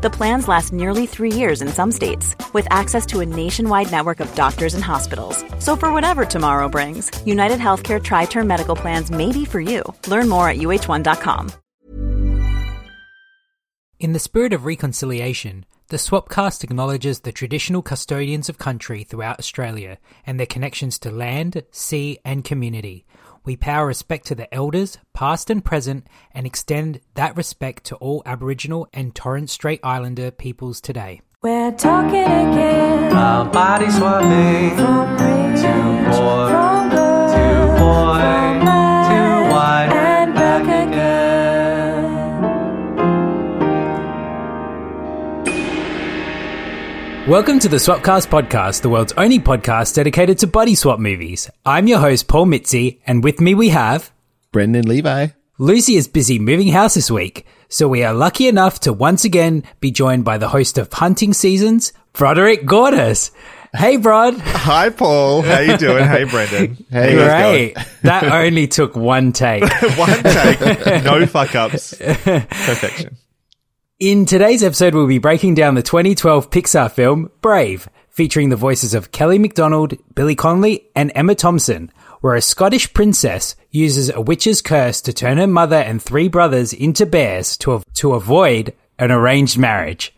The plans last nearly three years in some states, with access to a nationwide network of doctors and hospitals. So, for whatever tomorrow brings, United Healthcare Tri Term Medical Plans may be for you. Learn more at uhone.com. In the spirit of reconciliation, the Swapcast acknowledges the traditional custodians of country throughout Australia and their connections to land, sea, and community. We pay our respect to the elders, past and present, and extend that respect to all Aboriginal and Torres Strait Islander peoples today. We're talking again. About body swapping. From rich, Too poor, from good, too boy, Welcome to the Swapcast podcast, the world's only podcast dedicated to body swap movies. I'm your host, Paul Mitzi, and with me we have Brendan Levi. Lucy is busy moving house this week, so we are lucky enough to once again be joined by the host of Hunting Seasons, Broderick Gordes. Hey, Brod. Hi, Paul. How you doing? hey, Brendan. Hey, Great. That only took one take. One take, no fuck ups, perfection. In today's episode, we'll be breaking down the 2012 Pixar film Brave, featuring the voices of Kelly MacDonald, Billy Connolly, and Emma Thompson, where a Scottish princess uses a witch's curse to turn her mother and three brothers into bears to, to avoid an arranged marriage.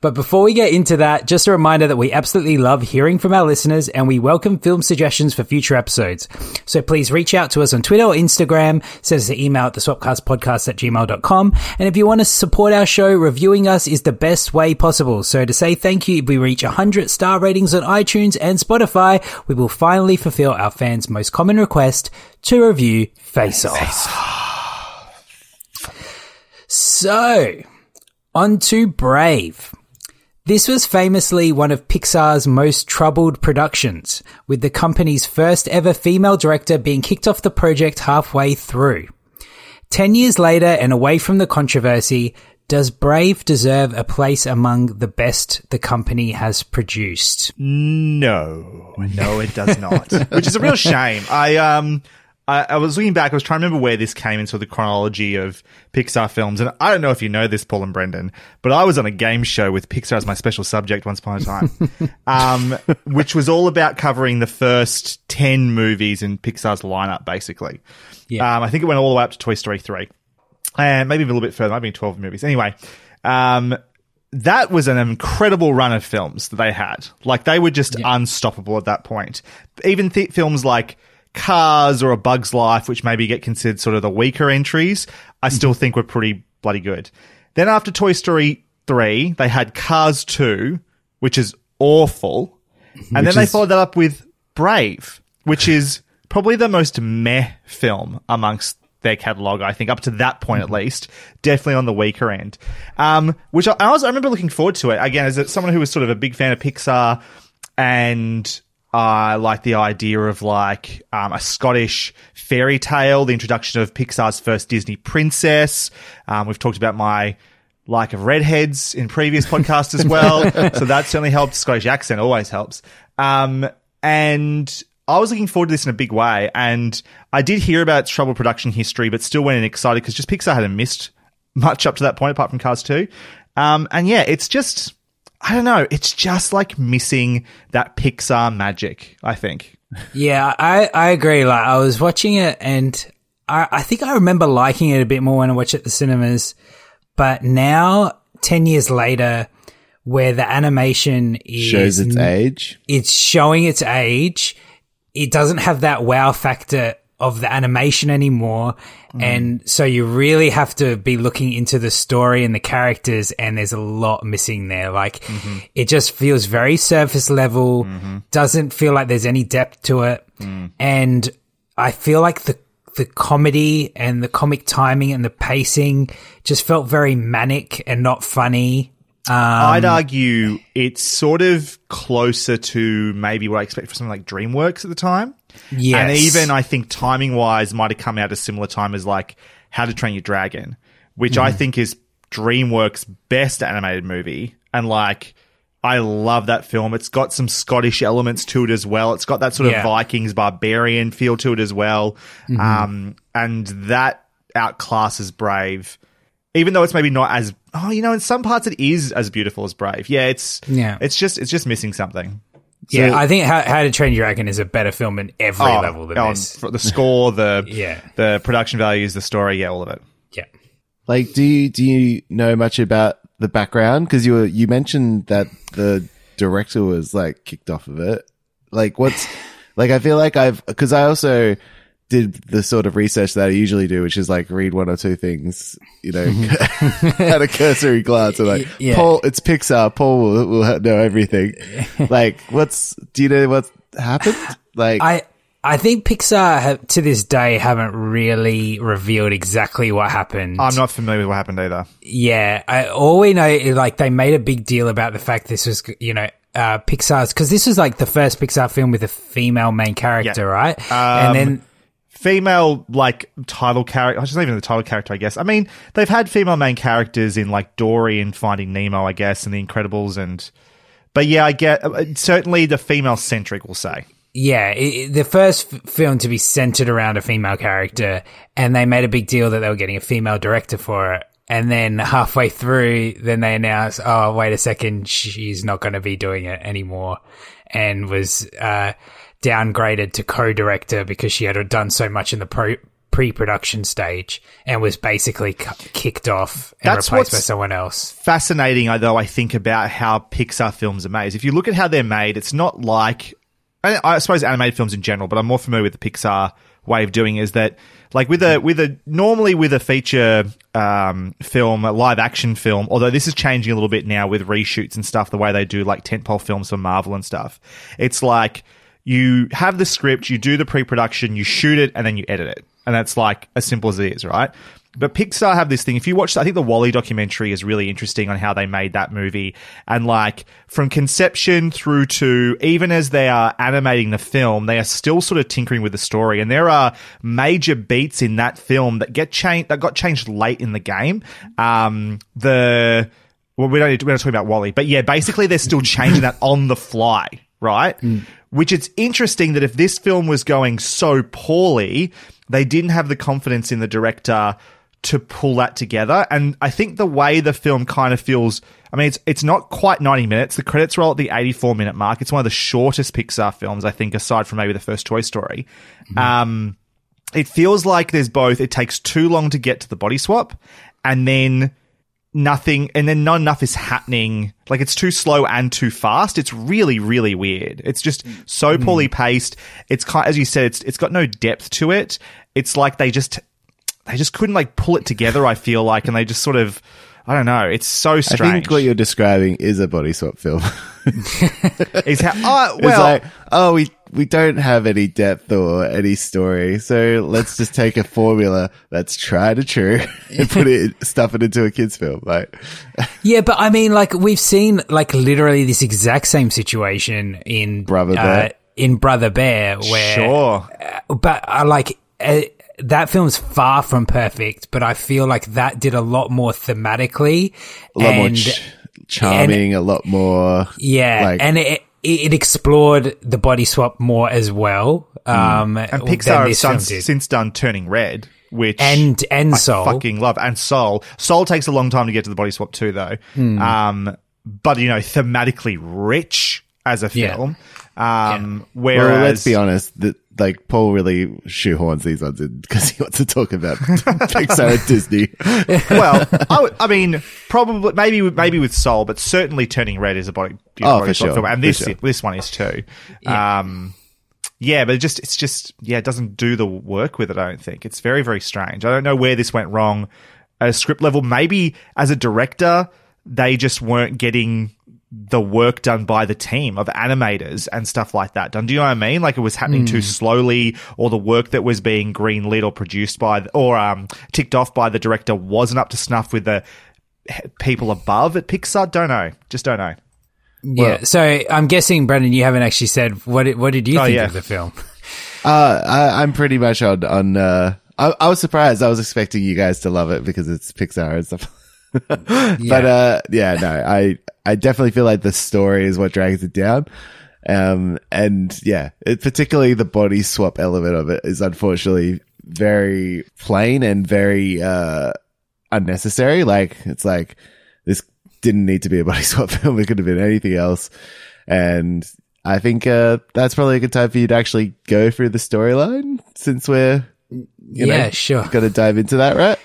But before we get into that, just a reminder that we absolutely love hearing from our listeners and we welcome film suggestions for future episodes. So please reach out to us on Twitter or Instagram, send us an email at the swapcastpodcast at gmail.com. And if you want to support our show, reviewing us is the best way possible. So to say thank you, if we reach 100 star ratings on iTunes and Spotify, we will finally fulfill our fans' most common request to review Face Off. So, on to Brave. This was famously one of Pixar's most troubled productions, with the company's first ever female director being kicked off the project halfway through. Ten years later and away from the controversy, does Brave deserve a place among the best the company has produced? No, no, it does not. Which is a real shame. I um, I, I was looking back. I was trying to remember where this came into the chronology of Pixar films, and I don't know if you know this, Paul and Brendan, but I was on a game show with Pixar as my special subject once upon a time, um, which was all about covering the first ten movies in Pixar's lineup, basically. Yeah. Um, I think it went all the way up to Toy Story three, and maybe a little bit further. Might be twelve movies. Anyway, um, that was an incredible run of films that they had. Like they were just unstoppable at that point. Even th- films like Cars or A Bug's Life, which maybe get considered sort of the weaker entries, I still think were pretty bloody good. Then after Toy Story 3, they had Cars 2, which is awful. And then they is- followed that up with Brave, which is probably the most meh film amongst their catalog, I think, up to that point at least. Definitely on the weaker end. Um, which I, I was, I remember looking forward to it. Again, as a, someone who was sort of a big fan of Pixar and I like the idea of like um, a Scottish fairy tale, the introduction of Pixar's first Disney princess. Um, we've talked about my like of redheads in previous podcasts as well, so that certainly helped. Scottish accent always helps. Um, and I was looking forward to this in a big way, and I did hear about its troubled production history, but still went in excited because just Pixar hadn't missed much up to that point, apart from Cars 2. Um, and yeah, it's just, I don't know, it's just like missing that Pixar magic, I think. Yeah, I, I agree. Like I was watching it and I, I think I remember liking it a bit more when I watched it at the cinemas. But now, 10 years later, where the animation is Shows its age. it's showing its age. It doesn't have that wow factor of the animation anymore. Mm. And so you really have to be looking into the story and the characters and there's a lot missing there. Like mm-hmm. it just feels very surface level, mm-hmm. doesn't feel like there's any depth to it. Mm. And I feel like the the comedy and the comic timing and the pacing just felt very manic and not funny. Um, I'd argue it's sort of closer to maybe what I expect for something like DreamWorks at the time. Yes. And even I think timing wise might have come out a similar time as like How to Train Your Dragon, which I think is DreamWorks' best animated movie, and like. I love that film. It's got some Scottish elements to it as well. It's got that sort of Vikings barbarian feel to it as well. Um, and that outclasses Brave, even though it's maybe not as oh, you know, in some parts it is as beautiful as Brave. Yeah, it's Yeah. it's just it's just missing something. Yeah, I think How, How to Train Your Dragon is a better film in every oh, level than oh, this. for the score, the Yeah. the production values, the story, yeah, all of it. Yeah. Like, do you do you know much about the background? Because you were, you mentioned that the director was like kicked off of it. Like, what's like? I feel like I've because I also did the sort of research that I usually do, which is like read one or two things, you know, at a cursory glance, and like Yeah. Paul, it's Pixar. Paul will, will know everything. like, what's do you know what happened? Like, I I think Pixar have, to this day haven't really revealed exactly what happened. I'm not familiar with what happened either. Yeah, I, all we know is like they made a big deal about the fact this was, you know, uh, Pixar's because this was like the first Pixar film with a female main character, Yeah. right? Um, and then Female like title character, just not even the title character, I guess. I mean, they've had female main characters in like Dory and Finding Nemo, I guess, and The Incredibles, and but yeah, I get uh, certainly the female centric. We'll say. yeah, it- the first f- film to be centered around a female character, and they made a big deal that they were getting a female director for it. And then halfway through, then they announced, "Oh, wait a second, she's not going to be doing it anymore," and was uh, downgraded to co-director because she had done so much in the pro- pre-production stage and was basically c- kicked off and That's replaced by someone else. fascinating, though, I think, about how Pixar films are made. If you look at how they're made, it's not like, I I suppose animated films in general, but I'm more familiar with the Pixar way of doing is that, like with a, with a, normally with a feature, um, film, a live action film, although this is changing a little bit now with reshoots and stuff, the way they do like tentpole films for Marvel and stuff. It's like, you have the script, you do the pre-production, you shoot it, and then you edit it. And that's like as simple as it is, right? But Pixar have this thing. If you watch, I think the WALL-E documentary is really interesting on how they made that movie. And like from conception through to even as they are animating the film, they are still sort of tinkering with the story. And there are major beats in that film that get changed, that got changed late in the game. Um, the, well, we don't, we're not talking about WALL-E, but yeah, basically they're still changing that on the fly, right? Which it's interesting that if this film was going so poorly, they didn't have the confidence in the director to pull that together. And I think the way the film kind of feels, I mean, it's it's not quite 90 minutes. The credits roll at the 84 minute mark. It's one of the shortest Pixar films, I think, aside from maybe the first Toy Story. Um, it feels like there's both, it takes too long to get to the body swap, and then nothing and then not enough is happening. Like it's too slow and too fast. It's really really weird. It's just so mm. poorly paced. It's kind as you said it's it's got no depth to it. It's like they just they just couldn't like pull it together i feel like and they just sort of i don't know. It's so I strange. think what you're describing is a body swap film. is how oh, It's well like, oh, we we don't have any depth or any story, so let's just take a formula that's tried and true and put it stuff it into a kids film. Like, Yeah, but I mean, like we've seen like literally this exact same situation in Brother uh, Bear. in Brother Bear, where sure but I like uh, that film's far from perfect, but I feel like that did a lot more thematically, a lot more ch- charming, a lot more. yeah, like- and it it explored the body swap more as well. Um, and pixar has this since, since done turning red which and and I Soul. fucking love. And Soul. Soul takes a long time to get to the body swap too, though. Hmm. Um, but you know, thematically rich as a Yeah. film. Um, whereas Well, let's be honest. That like Paul really shoehorns these ones in because he wants to talk about Pixar and Disney. well, I, would- I mean, probably maybe with- maybe with Soul, but certainly Turning Red is a body, Oh, body for sure, film, and for this sure. this one is too. Um, yeah, but it just it's just yeah, it doesn't do the work with it. I don't think it's very very strange. I don't know where this went wrong at a script level. Maybe as a director, they just weren't getting the work done by the team of animators and stuff like that done. Do you know what I mean? Like it was happening too slowly, or the work that was being greenlit or produced by, or um, ticked off by the director wasn't up to snuff with the people above at Pixar. Don't know. Just don't know. yeah, so I'm guessing, Brendan, you haven't actually said what. Did, what did you Oh, think yeah. of the film? Uh, I, I'm pretty much on on uh, I, I was surprised. I was expecting you guys to love it because it's Pixar and stuff. But uh, yeah, no, I I definitely feel like the story is what drags it down. Um, and yeah, it, particularly the body swap element of it is unfortunately very plain and very uh unnecessary. Like it's like this didn't need to be a body swap film. It could have been anything else. And I think uh that's probably a good time for you to actually go through the storyline since we're you yeah, know, sure. To dive into that, right?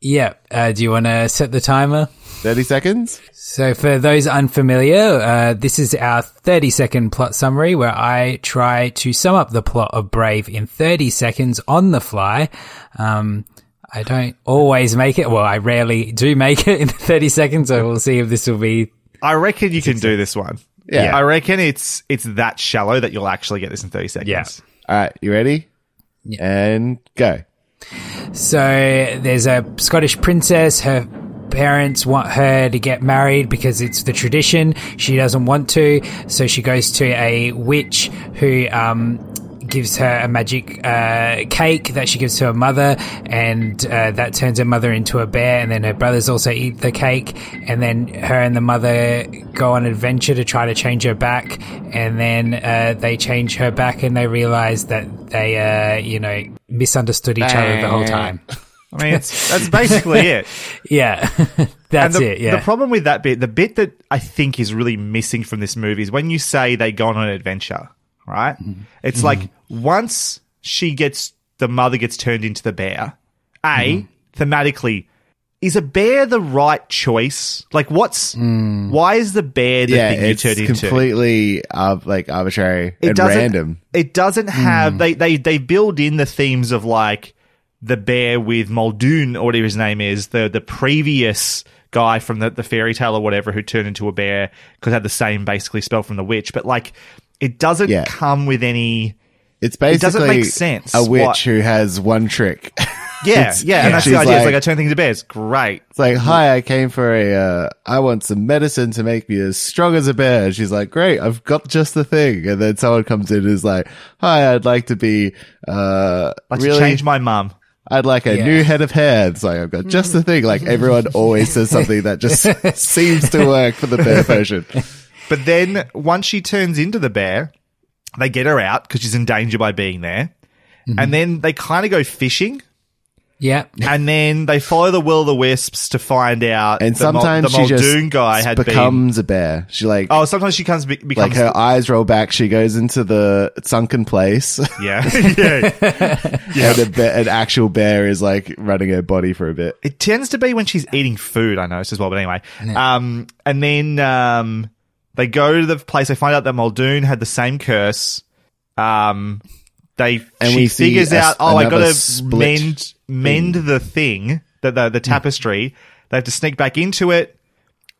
Yeah. Uh, do you want to set the timer? 30 seconds? So, for those unfamiliar, uh, this is our 30 second plot summary where I try to sum up the plot of Brave in 30 seconds on the fly. Um, I don't always make it. Well, I rarely do make it in 30 seconds, so we'll see if this will be. I reckon you can do this one. Yeah. I reckon it's it's that shallow that you'll actually get this in 30 seconds. Yeah. All right, you ready? Yeah. And go. So, there's a Scottish princess. Her parents want her to get married because it's the tradition. She doesn't want to, so she goes to a witch who um, gives her a magic uh, cake that she gives to her mother, and uh, that turns her mother into a bear. And then her brothers also eat the cake, and then her and the mother go on an adventure to try to change her back. And then uh, they change her back, and they realize that they, uh, you know, misunderstood each other the whole time. I mean, it's, that's basically it. Yeah, that's the, it. Yeah, the problem with that bit, the bit that I think is really missing from this movie is when you say they go on an adventure, right? Mm-hmm. It's like once she gets, the mother gets turned into the bear, A, Mm-hmm. thematically, is a bear the right choice? Like, what's, why is the bear the yeah, thing you it's turned into? completely uh, like arbitrary and random. It doesn't have they, they they build in the themes of like the bear with Muldoon or whatever his name is, the the previous guy from the, the fairy tale or whatever who turned into a bear because had the same basically spell from the witch. But like it doesn't Yeah. come with any It's basically doesn't make sense. a witch What- who has one trick. Yeah, It's- yeah, and that's she's the idea. it's like- like I turn things to bears. Great. It's like, hi, I came for a, uh, I want some medicine to make me as strong as a bear. And she's like, great, I've got just the thing. And then someone comes in and is like, hi, I'd like to be, uh, Like really, to change my mum. I'd like a Yeah. new head of hair. It's like, I've got just the thing. Like everyone always says something that just seems to work for the bear version. But then once she turns into the bear, they get her out because she's in danger by being there. Mm-hmm. And then they kind of go fishing. yeah. and then they follow the will o' the wisps to find out. And Mul- sometimes the she just Muldoon guy had been. becomes a bear. She like, Oh, sometimes she comes be- like becomes. her eyes roll back. She goes into the sunken place. yeah, yeah. and a be- an actual bear is like running her body for a bit. It tends to be when she's eating food. I noticed as well. But anyway, um, and then um, they go to the place. They find out that Muldoon had the same curse. Um, they And she figures out. Oh, I got to mend mend the thing the the, the tapestry. They have to sneak back into it.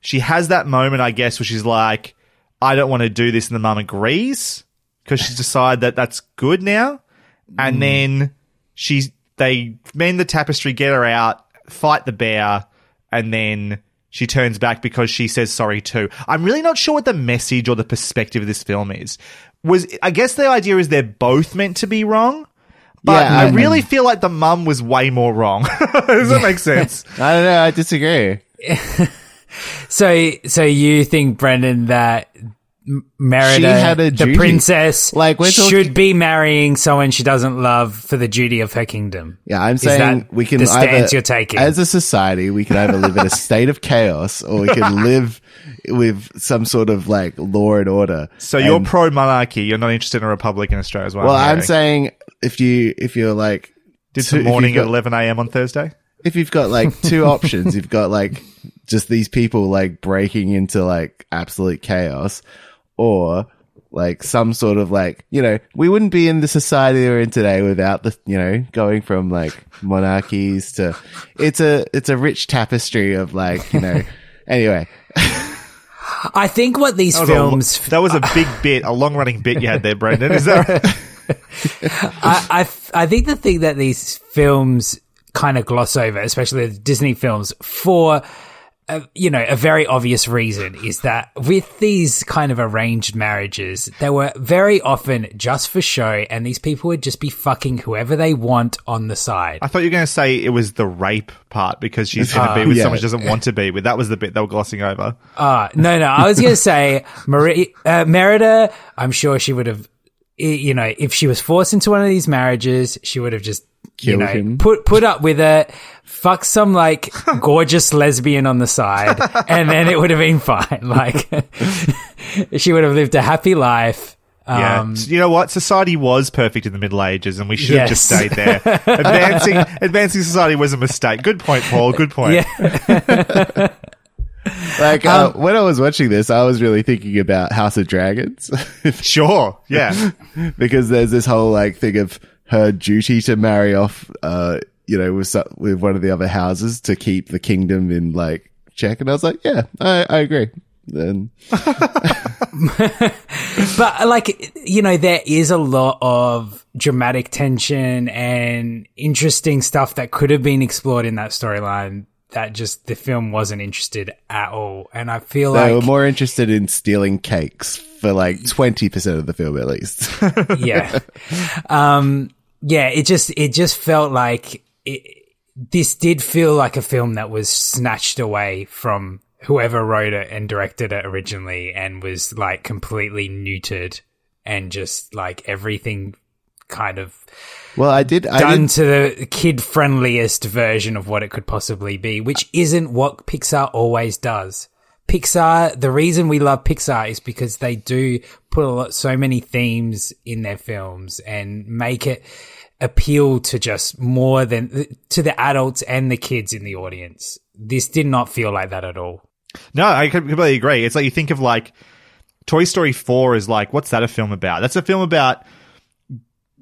She has that moment, I guess, where she's like, "I don't want to do this," and the mum agrees because she's decided that that's good now. And then she's they mend the tapestry, get her out, fight the bear, and then she turns back because she says sorry too. I'm really not sure what the message or the perspective of this film is. Was I guess the idea is they're both meant to be wrong, but Yeah, I and- really feel like the mum was way more wrong. Does that make sense? I don't know. I disagree. So, so you think, Brendan, that M- Merida, She had a the duty. princess, Like, we're should talking- be marrying someone she doesn't love for the duty of her kingdom? Yeah, I'm Is saying that we can the stance either, you're taking? as a society, we can either live in a state of chaos or we can live with some sort of like law and order. So you're pro monarchy. You're not interested in a republic in Australia as well. well, I'm hearing. saying if you if you're like did two- some morning got- at 11 a.m. on Thursday. if you've got like two options, you've got like just these people like breaking into like absolute chaos or like some sort of like, you know, we wouldn't be in the society we're in today without the, you know, going from like monarchies to, it's a, it's a rich tapestry of like, you know, anyway. I think what these That was a- films, that was a big bit, a long running bit you had there, Brendan. Is that right? I, I, I think the thing that these films kind of gloss over, especially the Disney films, for a, you know, a very obvious reason is that with these kind of arranged marriages, they were very often just for show, and these people would just be fucking whoever they want on the side. I thought you were going to say it was the rape part because she's going to be with yeah. someone she doesn't want to be with. That was the bit they were glossing over. Uh, no, no, I was going to say Marie, uh, Merida, I'm sure she would have, you know, if she was forced into one of these marriages, she would have just, you know, him. put, put up with it, fuck some like gorgeous lesbian on the side, and then it would have been fine. Like, she would have lived a happy life. Yeah. Um, you know what? Society was perfect in the Middle Ages and we should have just stayed there. advancing, advancing society was a mistake. Good point, Paul. Good point. yeah. Like uh, when I was watching this, I was really thinking about House of Dragons Sure. Yeah. because there's this whole like thing of her duty to marry off, uh, you know, with with one of the other houses to keep the kingdom in like check. And I was like, yeah, I, I agree. Then But like you know, there is a lot of dramatic tension and interesting stuff that could have been explored in that storyline that just the film wasn't interested at all. And I feel like they were more interested in stealing cakes for like twenty percent of the film at least. yeah. Um yeah, it just it just felt like it, this did feel like a film that was snatched away from whoever wrote it and directed it originally and was like completely neutered and just like everything kind of well, I did. I done did. to the kid friendliest version of what it could possibly be, which isn't what Pixar always does. Pixar, the reason we love Pixar is because they do put a lot, so many themes in their films and make it appeal to just more than to the adults and the kids in the audience. This did not feel like that at all. No, I completely agree. It's like you think of like Toy Story 4 is like, what's that a film about? That's a film about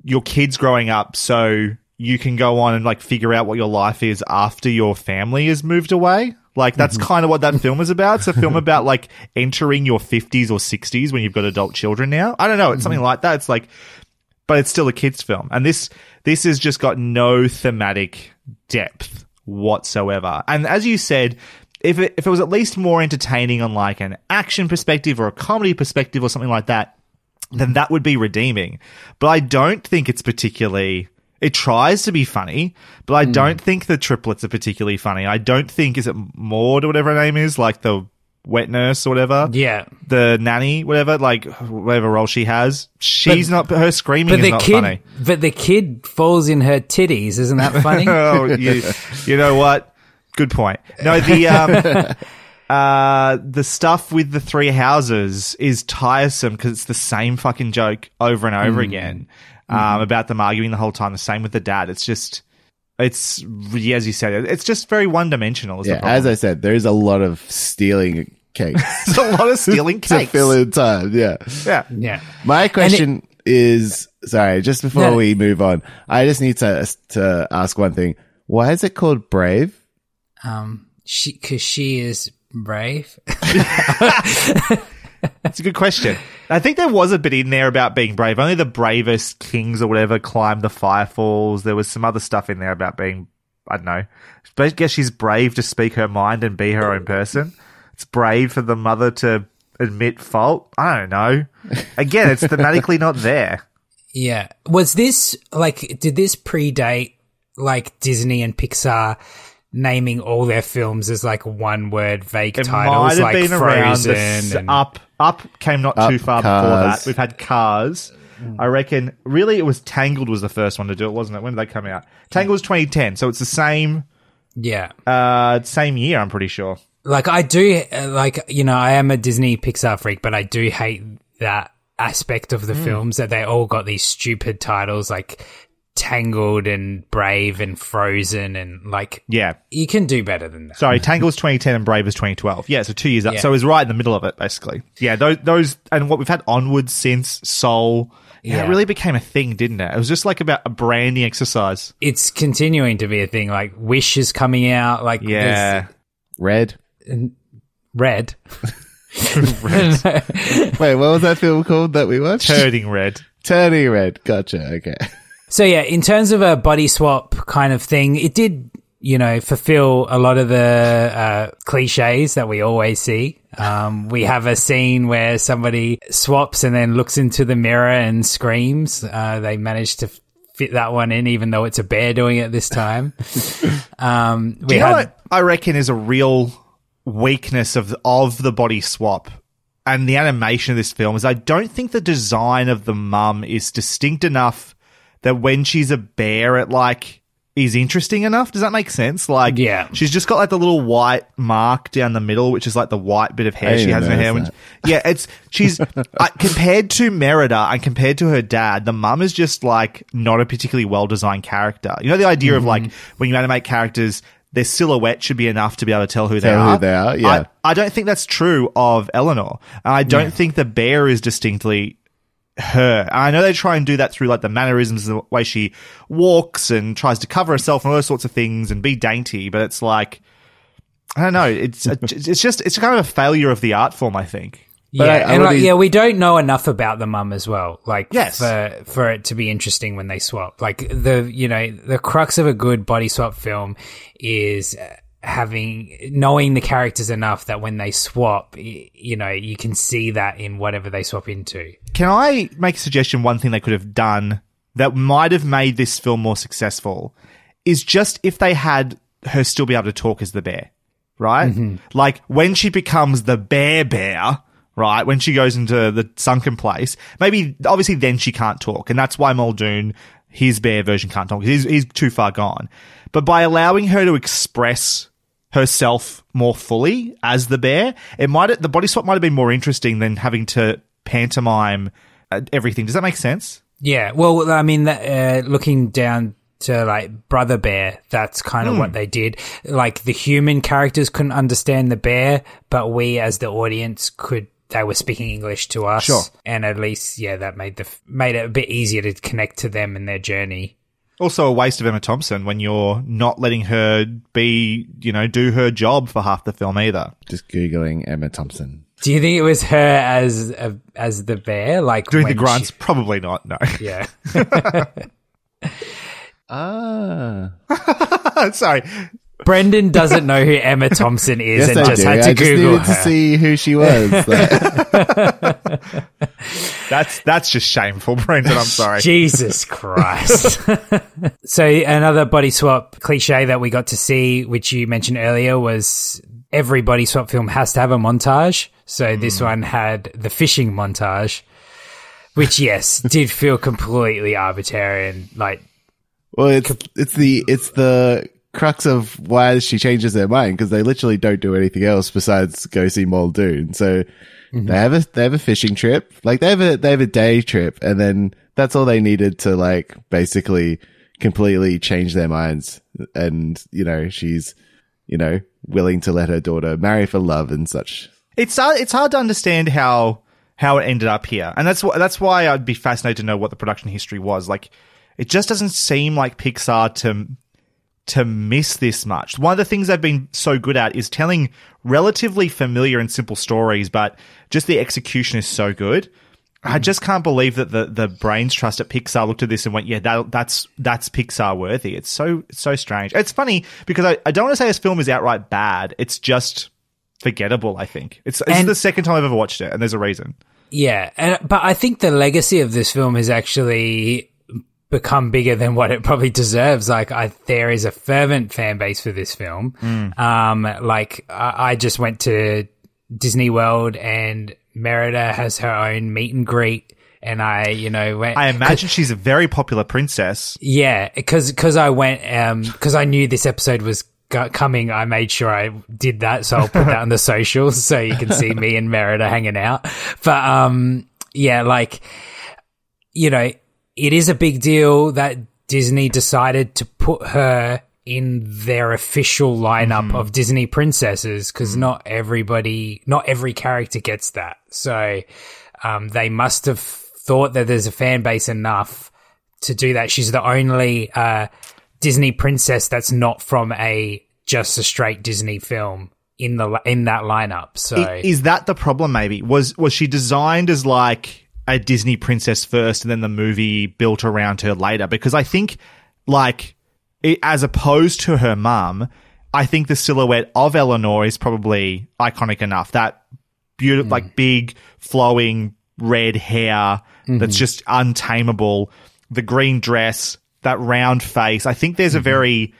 your kids growing up so you can go on and like figure out what your life is after your family has moved away. Like that's mm-hmm. kind of what that film is about. It's a film about like entering your 50s or 60s when you've got adult children now. I don't know, it's something mm-hmm. like that. It's like but it's still a kids film. And this this has just got no thematic depth whatsoever. And as you said, if it, if it was at least more entertaining on like an action perspective or a comedy perspective or something like that, then mm-hmm. that would be redeeming. But I don't think it's particularly. It tries to be funny, but I don't think the triplets are particularly funny. I don't think is it Maud or whatever her name is, like the wet nurse or whatever. Yeah. the nanny, whatever, like whatever role she has. She's not. Her screaming But is the not kid, funny. but the kid falls in her titties. Isn't that funny? oh, you, you know what? Good point. No, the um, uh, the stuff with the three houses is tiresome because it's the same fucking joke over and over again um, about them arguing the whole time. The same with the dad. It's just, it's yeah, as you said, it's just very one dimensional. Yeah, as I said, there is a lot of stealing cakes There's a lot of stealing cake. to fill in time. Yeah. Yeah. yeah. My question is sorry, just before No. we move on, I just need to to ask one thing. Why is it called Brave? Um, she, cause she is brave. It's a good question. I think there was a bit in there about being brave. Only the bravest kings or whatever climbed the firefalls. There was some other stuff in there about being, I don't know. I guess she's brave to speak her mind and be her own person. It's brave for the mother to admit fault. I don't know. Again, it's thematically not there. Yeah. Was this like did this predate like Disney and Pixar naming all their films as like one word vague It titles might have like been Frozen s- and up. Up came not Up, too far before that. We've had Cars. I reckon. Really, it was Tangled was the first one to do it, wasn't it? When did they come out? Tangled was 2010, so it's the same yeah. uh same year. I'm pretty sure. Like I do uh, like you know I am a Disney Pixar freak but I do hate that aspect of the Hmm. films that they all got these stupid titles like Tangled and Brave and Frozen and like Yeah. you can do better than that. Sorry, Tangled was 2010 and Brave is 2012. Yeah, so two years up. Yeah. So it was right in the middle of it, basically. Yeah, those, those and what we've had onwards since Soul. Yeah, Yeah. it really became a thing, didn't it? It was just like about a branding exercise. It's continuing to be a thing like Wish is coming out like there's- Yeah. Red. Red. Wait, what was that film called that we watched? Turning red. Turning Red. Gotcha. Okay. So yeah, in terms of a body swap kind of thing, it did you know, fulfill a lot of the uh, cliches that we always see. Um, we have a scene where somebody swaps and then looks into the mirror and screams. Uh, they managed to fit that one in, even though it's a bear doing it this time. Um, we Do you know what I reckon is a real weakness of of the body swap and the animation of this film is I don't think the design of the mum is distinct enough that when she's a bear it like is interesting enough. Does that make sense? Like, Yeah. she's just got like the little white mark down the middle, which is like the white bit of hair she has in her hair. notice When, yeah, it's she's uh, compared to Merida and compared to her dad. The mum is just like not a particularly well designed character. You know, the idea of like when you animate characters, their silhouette should be enough to be able to tell who they Tell who are. they are, yeah. I, I don't think that's true of Eleanor. I don't think the bear is distinctly her. I know they try and do that through like the mannerisms, the way she walks and tries to cover herself and all those sorts of things and be dainty, but it's like I don't know. It's it's just it's kind of a failure of the art form. I think. yeah, I- I and like, yeah, we don't know enough about the mum as well. Like, Yes. for for it to be interesting when they swap. Like the you know the crux of a good body swap film is having knowing the characters enough that when they swap, you know, you can see that in whatever they swap into. Can I make a suggestion? One thing they could have done that might have made this film more successful is just if they had her still be able to talk as the bear, right? Mm-hmm. Like when she becomes the bear bear, right? When she goes into the sunken place, maybe obviously then she can't talk, and that's why Muldoon, his bear version, can't talk. He's, he's too far gone. But by allowing her to express herself more fully as the bear, it might the body swap might have been more interesting than having to pantomime uh, everything. Does that make sense? Yeah, well, I mean, uh, looking down to like Brother Bear, that's kind of what they did. Like the human characters couldn't understand the bear, but we as the audience could. They were speaking English to us, Sure. and at least, yeah, that made the made it a bit easier to connect to them and their journey. Also, a waste of Emma Thompson when you're not letting her be, you know, do her job for half the film either. Just googling Emma Thompson. Do you think it was her as a, as the bear, like Doing the grunts, she- probably not. No. yeah, Ah. Sorry. Brendan doesn't know who Emma Thompson is Yes, and I just do. had to I just Google needed her. to see who she was. That's that's just shameful, Brendan. I'm sorry. Jesus Christ. so another body swap cliche that we got to see, which you mentioned earlier, was every body swap film has to have a montage. So this hmm. one had the fishing montage, which yes, did feel completely arbitrary and like well, it's it's the it's the crux of why she changes their mind because they literally don't do anything else besides go see Muldoon. So mm-hmm. they have a they have a fishing trip, like they have a they have a day trip, and then that's all they needed to like basically completely change their minds. And you know, she's you know willing to let her daughter marry for love and such. It's hard, it's hard to understand how how it ended up here, and that's wh- that's why I'd be fascinated to know what the production history was. Like, it just doesn't seem like Pixar to to miss this much. One of the things they've been so good at is telling relatively familiar and simple stories, but just the execution is so good. I mm. just can't believe that the the brains trust at Pixar looked at this and went, "Yeah, that, that's that's Pixar worthy." It's so it's so strange. It's funny because I, I don't want to say this film is outright bad. It's just forgettable. I think it's it's And- the second time I've ever watched it, and there's a reason. Yeah, and, but I think the legacy of this film is actually become bigger than what it probably deserves. Like, I, there is a fervent fan base for this film. Um, like, I, I just went to Disney World and Merida has her own meet and greet. And I, you know, went. I imagine she's a very popular princess. Yeah, because because I went um because I knew this episode was coming. I made sure I did that, so I'll put that on the socials so you can see me and Merida hanging out. But um, yeah, like you know, it is a big deal that Disney decided to put her in their official lineup of Disney princesses because not everybody, not every character gets that. So um, they must have thought that there's a fan base enough to do that. She's the only uh, Disney princess that's not from a just a straight Disney film in the in that lineup. So Is that the problem? Maybe was was she designed as like a Disney princess first, and then the movie built around her later? Because I think like it, as opposed to her mum, I think the silhouette of Eleanor is probably iconic enough. That beautiful, like big, flowing red hair that's just untamable. The green dress, that round face. I think there's a very,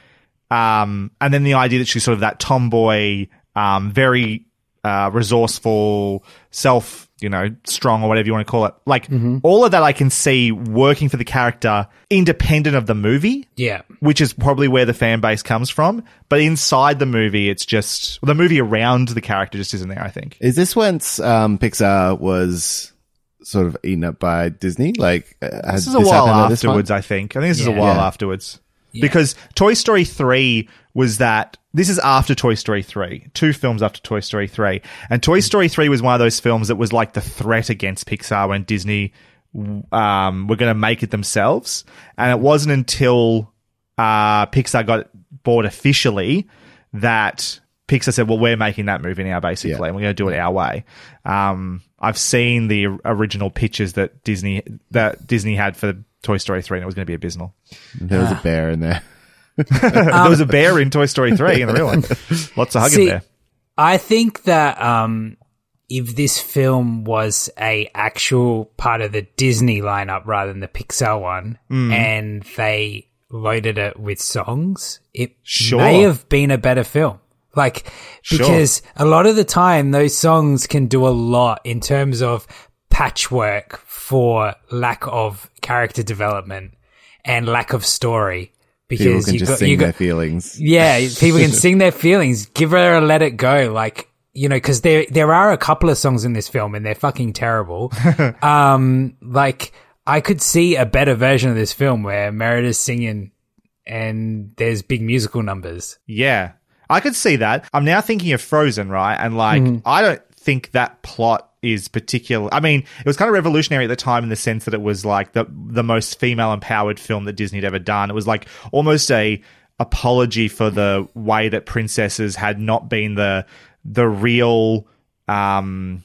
um, and then the idea that she's sort of that tomboy, um, very uh, resourceful, self, you know, strong or whatever you want to call it. Like all of that, I can see working for the character independent of the movie Yeah. which is probably where the fan base comes from. But inside the movie, it's just the movie around the character just isn't there. I think. Is this once um, Pixar was sort of eaten up by Disney? Like, uh, has This is a while happened at this point? afterwards. I think. I think this is a while Yeah. afterwards because Toy Story three was that. This is after Toy Story 3, two films after Toy Story 3. And Toy Story 3 was one of those films that was like the threat against Pixar when Disney um, were going to make it themselves. And it wasn't until uh, Pixar got bought officially that Pixar said, "Well, we're making that movie now, basically, Yeah. and we're going to do it our way." Um, I've seen the original pictures that Disney that Disney had for Toy Story three, and it was going to be abysmal. There was a bear in there. there was a bear in Toy Story three in the real one. Lots of hugging See, there. I think that um, if this film was a actual part of the Disney lineup rather than the Pixar one, Mm. and they loaded it with songs, it Sure. may have been a better film. Like because a lot of the time those songs can do a lot in terms of patchwork for lack of character development and lack of story. People Because can you just got, sing you their got, feelings. yeah, people can sing their feelings. Give her a let it go. Like, you know, because there, there are a couple of songs in this film and they're fucking terrible. um, like, I could see a better version of this film where Merida's singing and there's big musical numbers. Yeah, I could see that. I'm now thinking of Frozen, right? And like, I don't think that plot is particular. I mean, it was kind of revolutionary at the time in the sense that it was like the the most female empowered film that Disney had ever done. It was like almost a apology for the way that princesses had not been the the real um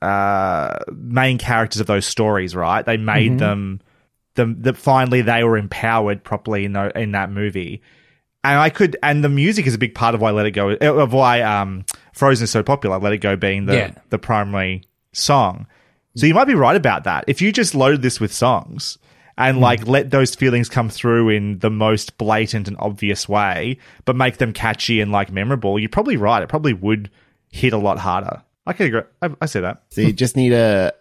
uh main characters of those stories, right? They made them the, the finally they were empowered properly in the, in that movie. And I could, and the music is a big part of why I Let It Go, of why um, Frozen is so popular. Let It Go being the Yeah. the primary song. So you might be right about that. If you just loaded this with songs and hmm. like let those feelings come through in the most blatant and obvious way, but make them catchy and like memorable, you're probably right. It probably would hit a lot harder. I could agree. I, I say that. So you just need a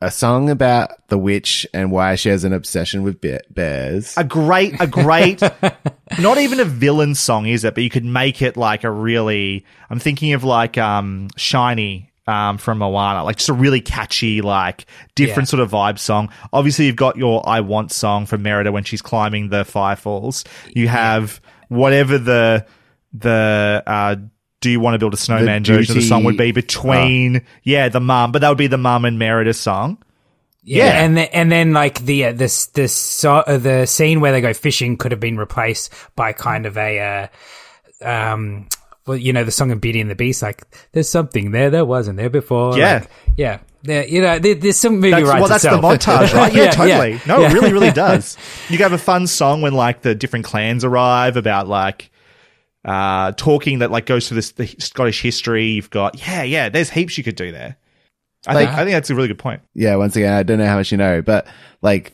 a song about the witch and why she has an obsession with be- bears. a great, a great, not even a villain song, is it? But you could make it like a really. I'm thinking of like um, Shiny um, from Moana, like just a really catchy, like different Yeah. sort of vibe song. Obviously, you've got your "I Want" song from Merida when she's climbing the firefalls. You have whatever the the. Uh, do you want to build a snowman The version of the song would be between yeah the mum but that would be the mum and Merida song Yeah, Yeah. and then, and then like the uh, this this so, uh, the scene where they go fishing could have been replaced by kind of a uh, um well you know the song of Beauty and the Beast like there's something there that wasn't there before Yeah. Like, yeah there, you know there's some movie That's, rights well, that's the itself. montage, right? Yeah, totally. No, yeah. it really, really does. You can have a fun song when like the different clans arrive about like uh talking that like goes through this the Scottish history. You've got yeah, yeah. There's heaps you could do there. I think I think that's a really good point. yeah, once again, I don't know how much you know, but like,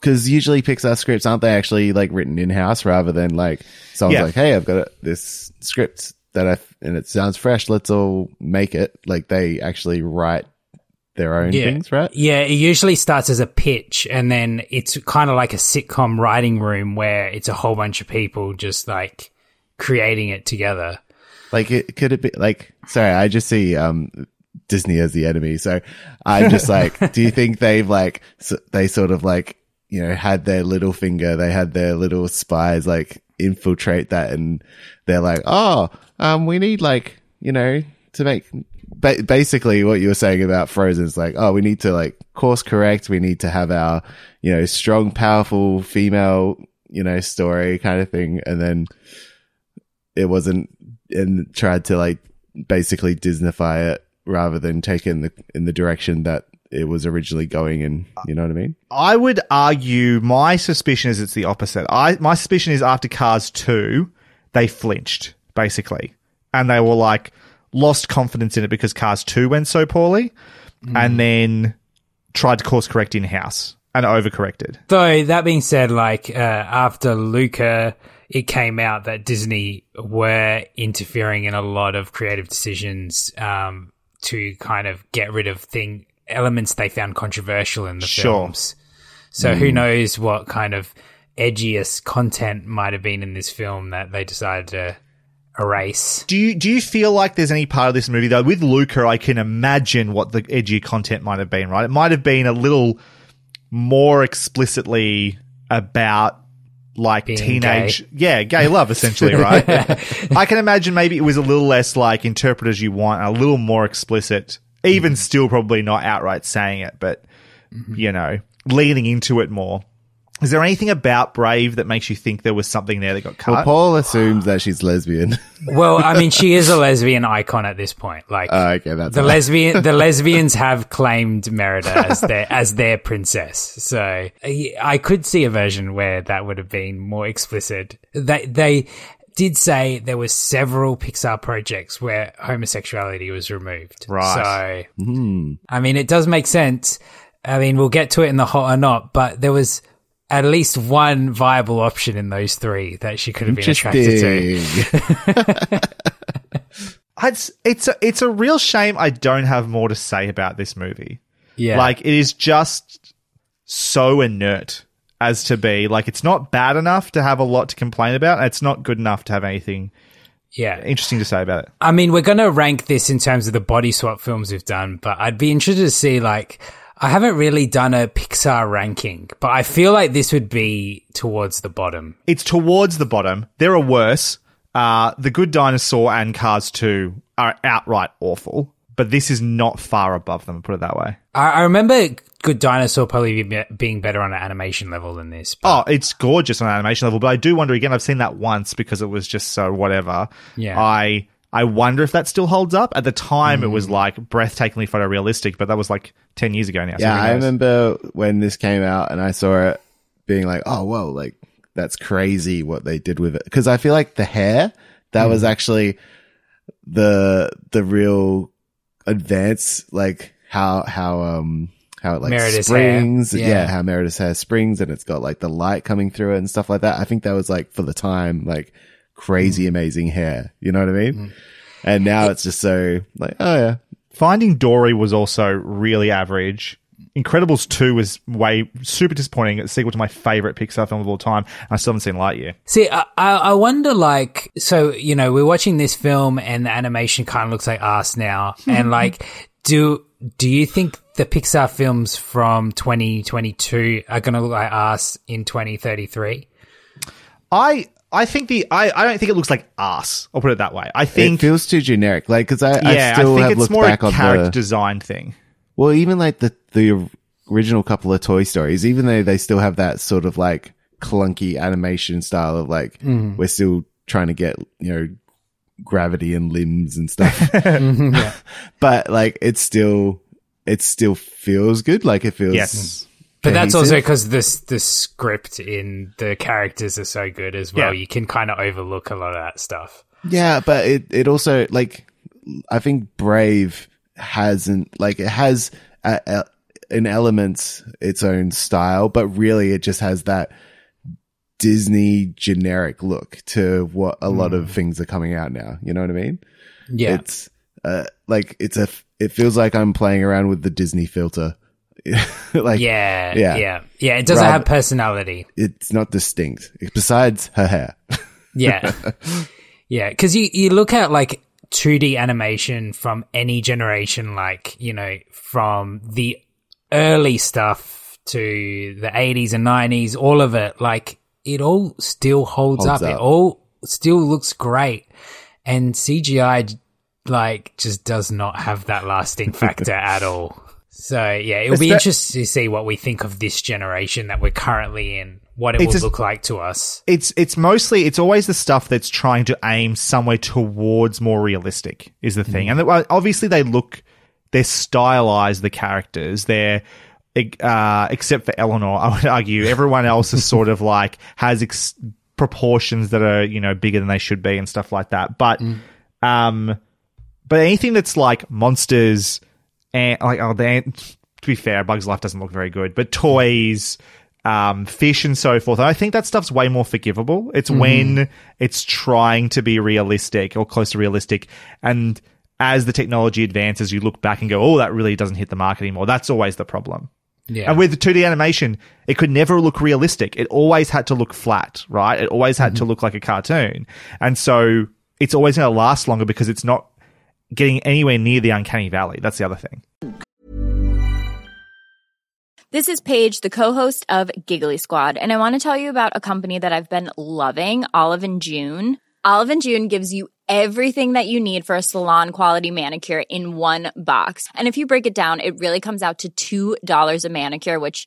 because usually Pixar scripts aren't they actually like written in house rather than like someone's Yeah. like, hey, I've got a, this script that I and it sounds fresh. Let's all make it. Like they actually write their own Yeah. things, right? Yeah, it usually starts as a pitch and then it's kind of like a sitcom writing room where it's a whole bunch of people just like creating it together. Like, it could it be like? Sorry, I just see um Disney as the enemy. So I'm just like, do you think they've like s they sort of like you know had their little finger, they had their little spies like infiltrate that, and they're like, oh, um, we need like you know to make. Ba- basically, what you were saying about Frozen is like, oh, we need to like course correct. We need to have our, you know, strong, powerful female, you know, story kind of thing. And then it wasn't and tried to like basically Disneyfy it rather than take it in the in the direction that it was originally going in. You know what I mean? I would argue my suspicion is it's the opposite. I my suspicion is after Cars 2, they flinched, basically. And they were like lost confidence in it because Cars 2 went so poorly and then tried to course correct in house and overcorrected. Though that being said, like uh, after Luca, it came out that Disney were interfering in a lot of creative decisions um, to kind of get rid of thing elements they found controversial in the Sure. films. So who hmm. knows what kind of edgiest content might have been in this film that they decided to erase. Do you do you feel like there's any part of this movie though with Luca I can imagine what the edgy content might have been, right? It might have been a little more explicitly about like Being teenage yeah, gay love essentially, right? I can imagine maybe it was a little less like interpret as you want, a little more explicit. Even mm. still probably not outright saying it, but mm-hmm. you know, leaning into it more. Is there anything about Brave that makes you think there was something there that got cut? Well, Paul assumes that she's lesbian. Well, I mean, she is a lesbian icon at this point. Like, Oh, okay, that's the all. lesbian the lesbians have claimed Merida as their as their princess. So I I could see a version where that would have been more explicit. They they did say there were several Pixar projects where homosexuality was removed. Right. So hmm. I mean, it does make sense. I mean, we'll get to it in the hot or not, but there was at least one viable option in those three that she could have been attracted to. It's it's a, it's a real shame I don't have more to say about this movie. Yeah. Like it is just so inert as to be. Like it's not bad enough to have a lot to complain about. It's not good enough to have anything yeah. interesting to say about it. I mean, we're going to rank this in terms of the body swap films we've done, but I'd be interested to see, like, I haven't really done a Pixar ranking, but I feel like this would be towards the bottom. It's towards the bottom. There are worse. Uh, the Good Dinosaur and Cars 2 are outright awful, but this is not far above them, put it that way. I, I remember Good Dinosaur probably be, being better on an animation level than this. But Oh, it's gorgeous on an animation level, but I do wonder again. I've seen that once because it was just so whatever. Yeah. I I wonder if that still holds up. At the time, it Mm. was like breathtakingly photorealistic, but that was like ten years ago now. yeah, who I remember when this came out and I saw it being like, oh, whoa, like that's crazy what they did with it. Cause I feel like the hair, that was Hmm. actually the, the real advance, like how, how, um, how it like Merida's hair. springs. Yeah. Yeah. How Merida's hair springs and it's got like the light coming through it and stuff like that. I think that was like for the time, like crazy, Hmm. amazing hair. You know what I mean? And now it's just so like, oh yeah. Finding Dory was also really average. Incredibles 2 was way super disappointing. It's a sequel to my favorite Pixar film of all time. And I still haven't seen Lightyear. See, I, I I wonder, like, so you know, we're watching this film, and the animation kind of looks like ass now, and like, do do you think the Pixar films from 2022 are going to look like ass in 2033? I I think the I, I don't think it looks like ass. I'll put it that way. I think It feels too generic. Like, cause I, yeah, I still think have it's looked more back a on character the, design thing. Well, even like the the original couple of Toy Stories, even though they still have that sort of like clunky animation style of like mm-hmm. we're still trying to get you know gravity and limbs and stuff, mm-hmm. but like it's still it still feels good. Like it feels Yes. But that's also because this the script in the characters are so good as well. Yeah. You can kind of overlook a lot of that stuff. Yeah, but it it also like I think Brave hasn't like it has a, a, an element its own style, but really it just has that Disney generic look to what a lot of things are coming out now. You know what I mean? Yeah, It's uh like it's a it feels like I'm playing around with the Disney filter. like yeah, yeah. yeah, yeah, It doesn't Rather- have personality. it's not distinct besides her hair. Yeah. yeah. Cause you, you look at like 2D animation from any generation, like, you know, from the early stuff to the 80s and 90s, all of it, like, it all still holds, Holds up. It all still looks great. And CGI, like, just does not have that lasting factor at all. So, yeah, it'll be Espe- interesting to see what we think of this generation that we're currently in, what it It's will a- look like to us. It's it's mostly it's always the stuff that's trying to aim somewhere towards more realistic is the thing, and obviously they look they're stylized. The characters, they're uh, except for Eleanor, I would argue everyone else is sort of like has ex- proportions that are you know bigger than they should be and stuff like that. But um, but anything that's like monsters and like oh, they to be fair, Bugs Life doesn't look very good, but toys. Um, fish and so forth. I think that stuff's way more forgivable. It's when it's trying to be realistic or close to realistic, and as the technology advances, you look back and go, "Oh, that really doesn't hit the mark anymore." That's always the problem. Yeah. And with the 2D animation, it could never look realistic. It always had to look flat, right? It always had to look like a cartoon. And so it's always going to last longer because it's not getting anywhere near the uncanny valley. That's the other thing. This is Paige, the co-host of Giggly Squad, and I want to tell you about a company that I've been loving, Olive and June. Olive and June gives you everything that you need for a salon quality manicure in one box. And if you break it down, it really comes out to $2 a manicure, which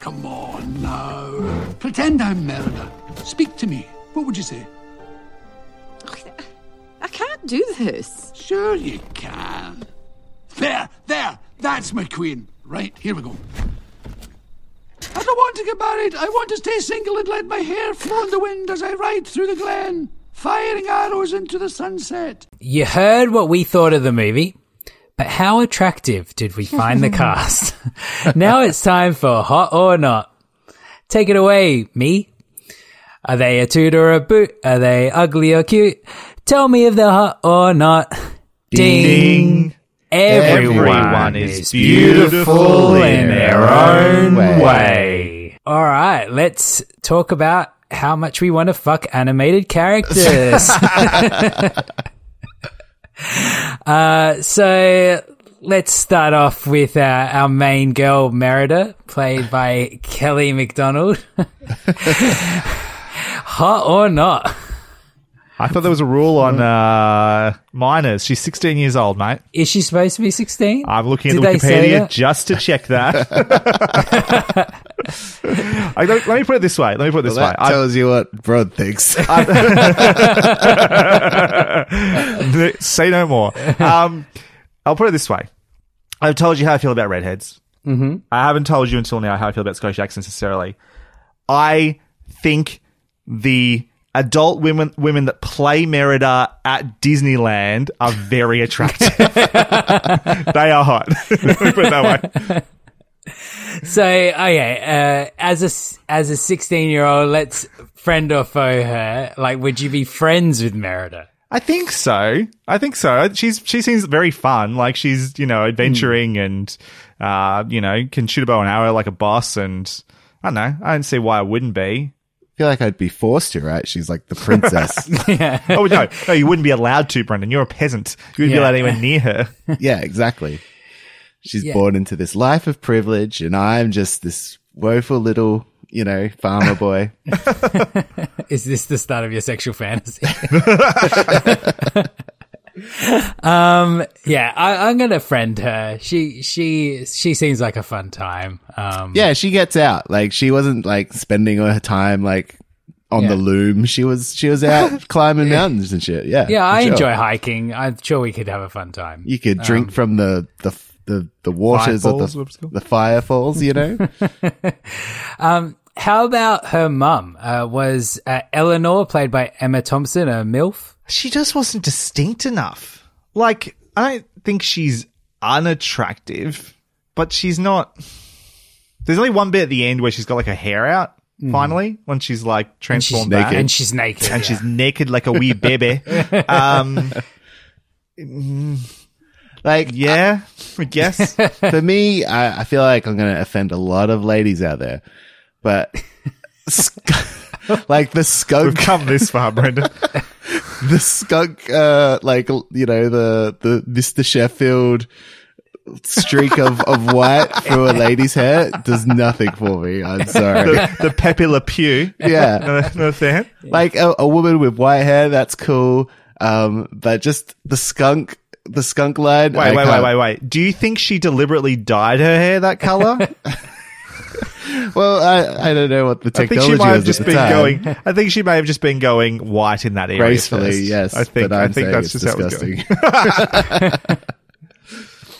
Come on now. Pretend I'm Merida. Speak to me. What would you say? I can't do this. Sure you can. There, there. That's my queen. Right, here we go. I don't want to get married. I want to stay single and let my hair flow in the wind as I ride through the glen, firing arrows into the sunset. You heard what we thought of the movie, but how attractive did we find the cast? now it's time for Hot or Not. Take it away, me. Are they a toot or a boot? Are they ugly or cute? Tell me if they're hot or not. Ding. Everyone, Everyone is beautiful in their own own way. All right, let's talk about how much we want to fuck animated characters. uh, so let's start off with uh, our main girl, Merida, played by Kelly Macdonald. Hot or not? I thought there was a rule on uh, minors. She's 16 years old, mate. Is she supposed to be 16? I'm looking at Did the Wikipedia just to check that. I, let, let me put it this way. Let me put it this Well, way. that tells you what Brod thinks. I- say no more. Um, I'll put it this way. I've told you how I feel about redheads. Mm-hmm. I haven't told you until now how I feel about Scottish accents necessarily. I think the adult women women that play Merida at Disneyland are very attractive. they are hot. Put it that way. So, okay, uh, as a as a sixteen year old, let's friend or foe her. Like, would you be friends with Merida? I think so. I think so. She's she seems very fun. Like she's you know adventuring and uh you know can shoot a bow and arrow like a boss. And I don't know. I don't see why I wouldn't be. I feel like I'd be forced to, right? She's like the princess. yeah. oh no, no, you wouldn't be allowed to, Brendan. You're a peasant. You wouldn't Yeah. be allowed anywhere near her. yeah, exactly. She's Yeah. born into this life of privilege, and I'm just this woeful little, you know, farmer boy. Is this the start of your sexual fantasy? Um, yeah, I, I'm gonna friend her. She she she seems like a fun time. Um, yeah, she gets out. Like she wasn't like spending her time like on Yeah. the loom. She was she was out climbing mountains and shit. Yeah, yeah, I sure. enjoy hiking. I'm sure we could have a fun time. You could drink from the the the, the waters of the, the fire falls. You know, How about her mum? Uh, was uh, Eleanor played by Emma Thompson a milf? She just wasn't distinct enough. Like I don't think she's unattractive, but she's not. There's only one bit at the end where she's got like her hair out. Finally, when she's like And she's transformed naked. back. and she's naked, and yeah. she's naked like a wee baby. Um, like yeah, I guess. for me, I, I feel like I'm going to offend a lot of ladies out there, but like the skunk. We've come this far, Brendan. the skunk, uh, like you know the the Mister Sheffield streak of of white through a lady's hair does nothing for me. I'm sorry. the, the Pepe Le Pew. Yeah. No, no fan. like a, a woman with white hair, that's cool. Um, but just the skunk, the skunk line. Wait, I wait, wait, can't- wait, wait. Do you think she deliberately dyed her hair that color? Well, I, I don't know what the technology I think she might have just been time. going. I think she may have just been going white in that area. gracefully, first. yes. I think. but I'm I think that's it's just how it was going. disgusting.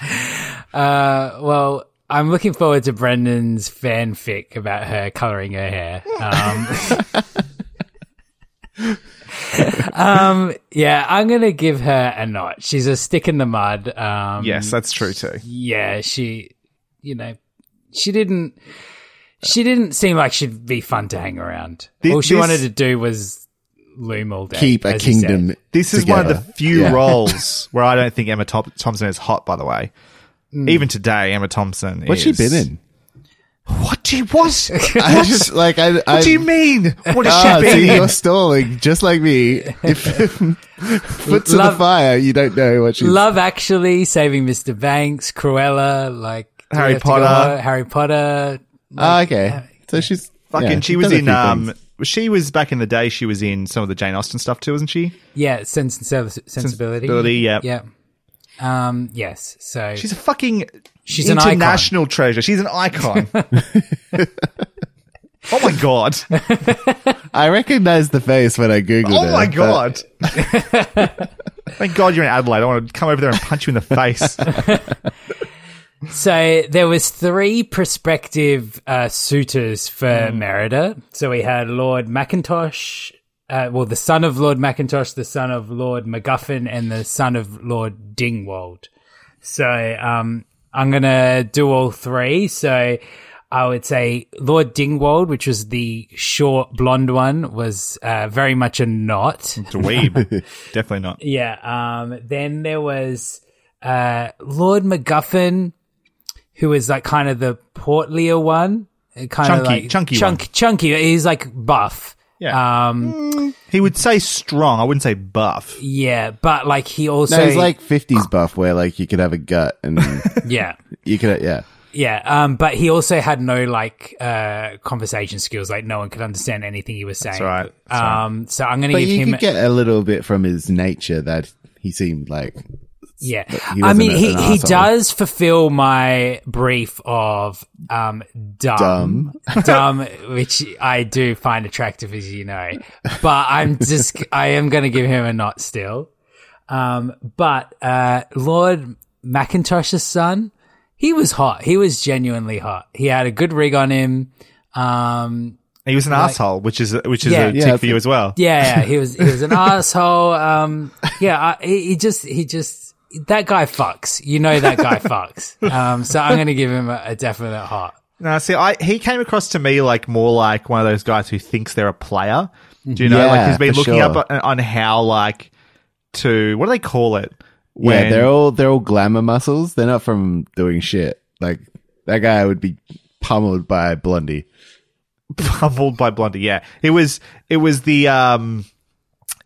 Uh, well, I'm looking forward to Brendan's fanfic about her coloring her hair. Um, um, yeah, I'm gonna give her a notch. She's a stick in the mud. Um, Yes, that's true too. yeah, she, you know, she didn't. She didn't seem like she'd be fun to hang around. Thi- all she this- wanted to do was loom all day. Keep a as you said. kingdom. This is one of the few Yeah. roles where I don't think Emma Thom- Thompson is hot. By the way, even today, Emma Thompson. What's she is- been in? What do you what? I just like I. What do you mean? What has Ah, she see, you're stalling just like me. If, if foot to the fire, you don't know what she's. Love Actually, Saving Mr. Banks, Cruella, like do we Harry have go Potter. Harry Potter. Ah, okay. So she's Fucking, yeah, she she's was in. Um, she was back in the day. She was in some of the Jane Austen stuff too, wasn't she? Yeah, Sense and Sensibility. Sensibility, yep. Yeah. Um, yes. So She's a fucking. She's an icon. international treasure. She's an icon. oh my god! I recognized the face when I googled Oh it. my but- god! Thank God you're in Adelaide. I want to come over there and punch you in the face. So there was three prospective uh, suitors for Hmm. Merida. So we had Lord Macintosh, uh, well, the son of Lord Macintosh, the son of Lord MacGuffin, and the son of Lord Dingwall. So um, I'm gonna do all three. So I would say Lord Dingwall, which was the short blonde one, was uh, very much a knot. It's a weeb. Definitely not. Yeah. Um, then there was uh, Lord MacGuffin, who was like kind of the portlier one, kind of Chunky- like chunky chunk, chunky. He's like buff. Yeah. Um, He would say strong. I wouldn't say buff. yeah, but like he also, No, he's like 50s buff where like you could have a gut and yeah, you could, yeah. yeah. Um, but he also had no like uh conversation skills. Like no one could understand anything he was saying. right, that's right. Um, so I'm gonna But give you him. could get a little bit from his nature that he seemed like. Yeah, he I mean, he, he does fulfill my brief of um dumb, dumb, which I do find attractive, as you know. But I'm just, I am going to give him a not still. Um, but uh, Lord Macintosh's son, he was hot. He was genuinely hot. He had a good rig on him. Um, He was an asshole, which is which is Yeah. a Yeah, tick for you as well. yeah, yeah, he was he was an asshole. Um, yeah, I, he, he just he just that guy fucks. You know that guy fucks. Um, so I'm gonna give him a, a definite heart. No, see, I he came across to me like more like one of those guys who thinks they're a player. Do you know? Yeah, like he's been looking sure. up on, on how like to what do they call it? yeah, they're all they're all glamour muscles. They're not from doing shit. Like that guy would be pummeled by Blondie. pummeled by Blondie. Yeah, it was it was the um.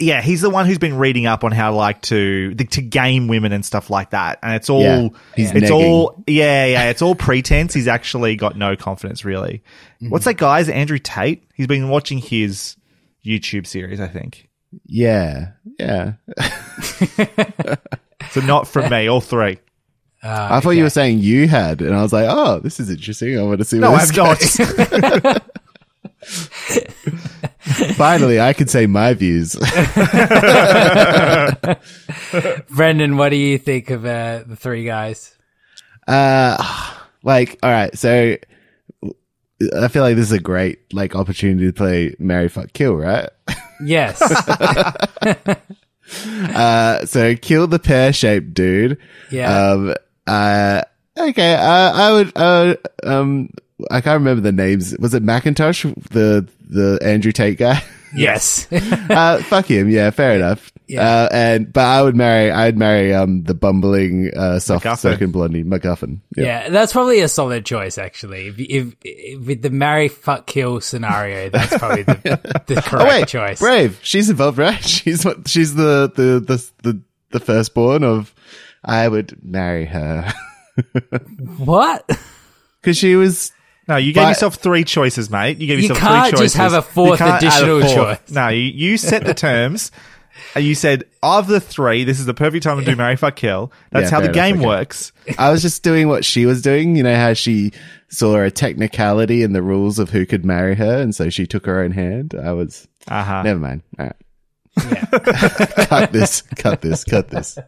Yeah, he's the one who's been reading up on how like to the, to game women and stuff like that, and it's all Yeah, it's negging. all yeah yeah it's all pretense. He's actually got no confidence really. Mm-hmm. What's that guy's Andrew Tate? He's been watching his YouTube series, I think. Yeah, yeah. So not from me, all three. I thought you were saying you had, and I was like, oh, this is interesting. I want to see. No, I've not. Finally, I can say my views. Brendan, what do you think of uh, the three guys? Uh, like, all right, so I feel like this is a great like opportunity to play Marry Fuck Kill, right? Yes, Uh, so kill the pear shaped dude. Yeah. Um. Uh. Okay. Uh, I would. Uh. Um. I can't remember the names. Was it Macintosh, the the Andrew Tate guy? Yes. uh, fuck him. Yeah, fair enough. Yeah. Uh, and but I would marry. I'd marry um the bumbling uh soft spoken blondie MacGuffin. Yeah. yeah, that's probably a solid choice, actually. If, if, if with the marry, fuck, kill scenario, that's probably the, the correct Oh wait, choice. Brave. She's involved, right? She's what? She's the the the the, the firstborn of. I would marry her What? because she was. No, you gave But- yourself three choices, mate. You gave You yourself can't three choices. just have a You fourth can't add a additional fourth. choice. No, you, you set the terms. and you said of the three, this is the perfect time to do marry, fuck, kill. That's Yeah, how the game okay. works. I was just doing what she was doing. You know how she saw a technicality in the rules of who could marry her, and so she took her own hand. I was. Uh-huh. Never mind. All right. cut this. Cut this. Cut this.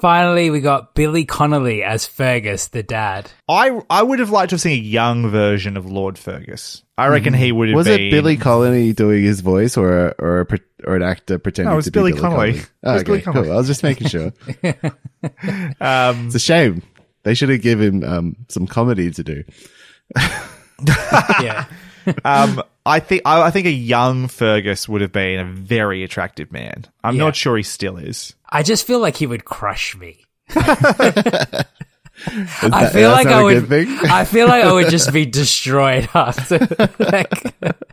Finally, we got Billy Connolly as Fergus, the dad. I I would have liked to have seen a young version of Lord Fergus. I reckon he would have been. Was been. it Billy Connolly doing his voice, or a, or a, or an actor pretending No, it was to be Billy Billy Connolly. Connolly? Oh, was okay, Billy Connolly. cool. I was just making sure. Um, It's a shame. They should have given him um, some comedy to do. Yeah. um, I think I, I think a young Fergus would have been a very attractive man. I'm Yeah. not sure he still is. I just feel like he would crush me. Is I feel like not I a would. thing? I feel like I would just be destroyed after. like,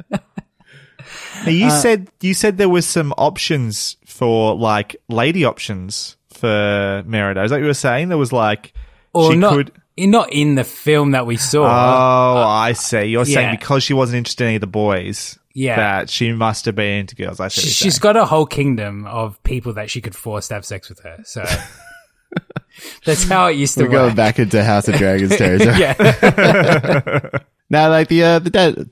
Now, you uh, said you said there was some options for like lady options for Merida. Is that what you were saying? There was like or she not, could. not in the film that we saw. Oh, I see. You're saying because she wasn't interested in any of the boys, Yeah. that she must have been into girls. I see. She, what you're she's saying. got a whole kingdom of people that she could force to have sex with her. So that's how it used to We're going back into House of Dragons territory. Yeah. Now, like the uh, the dad,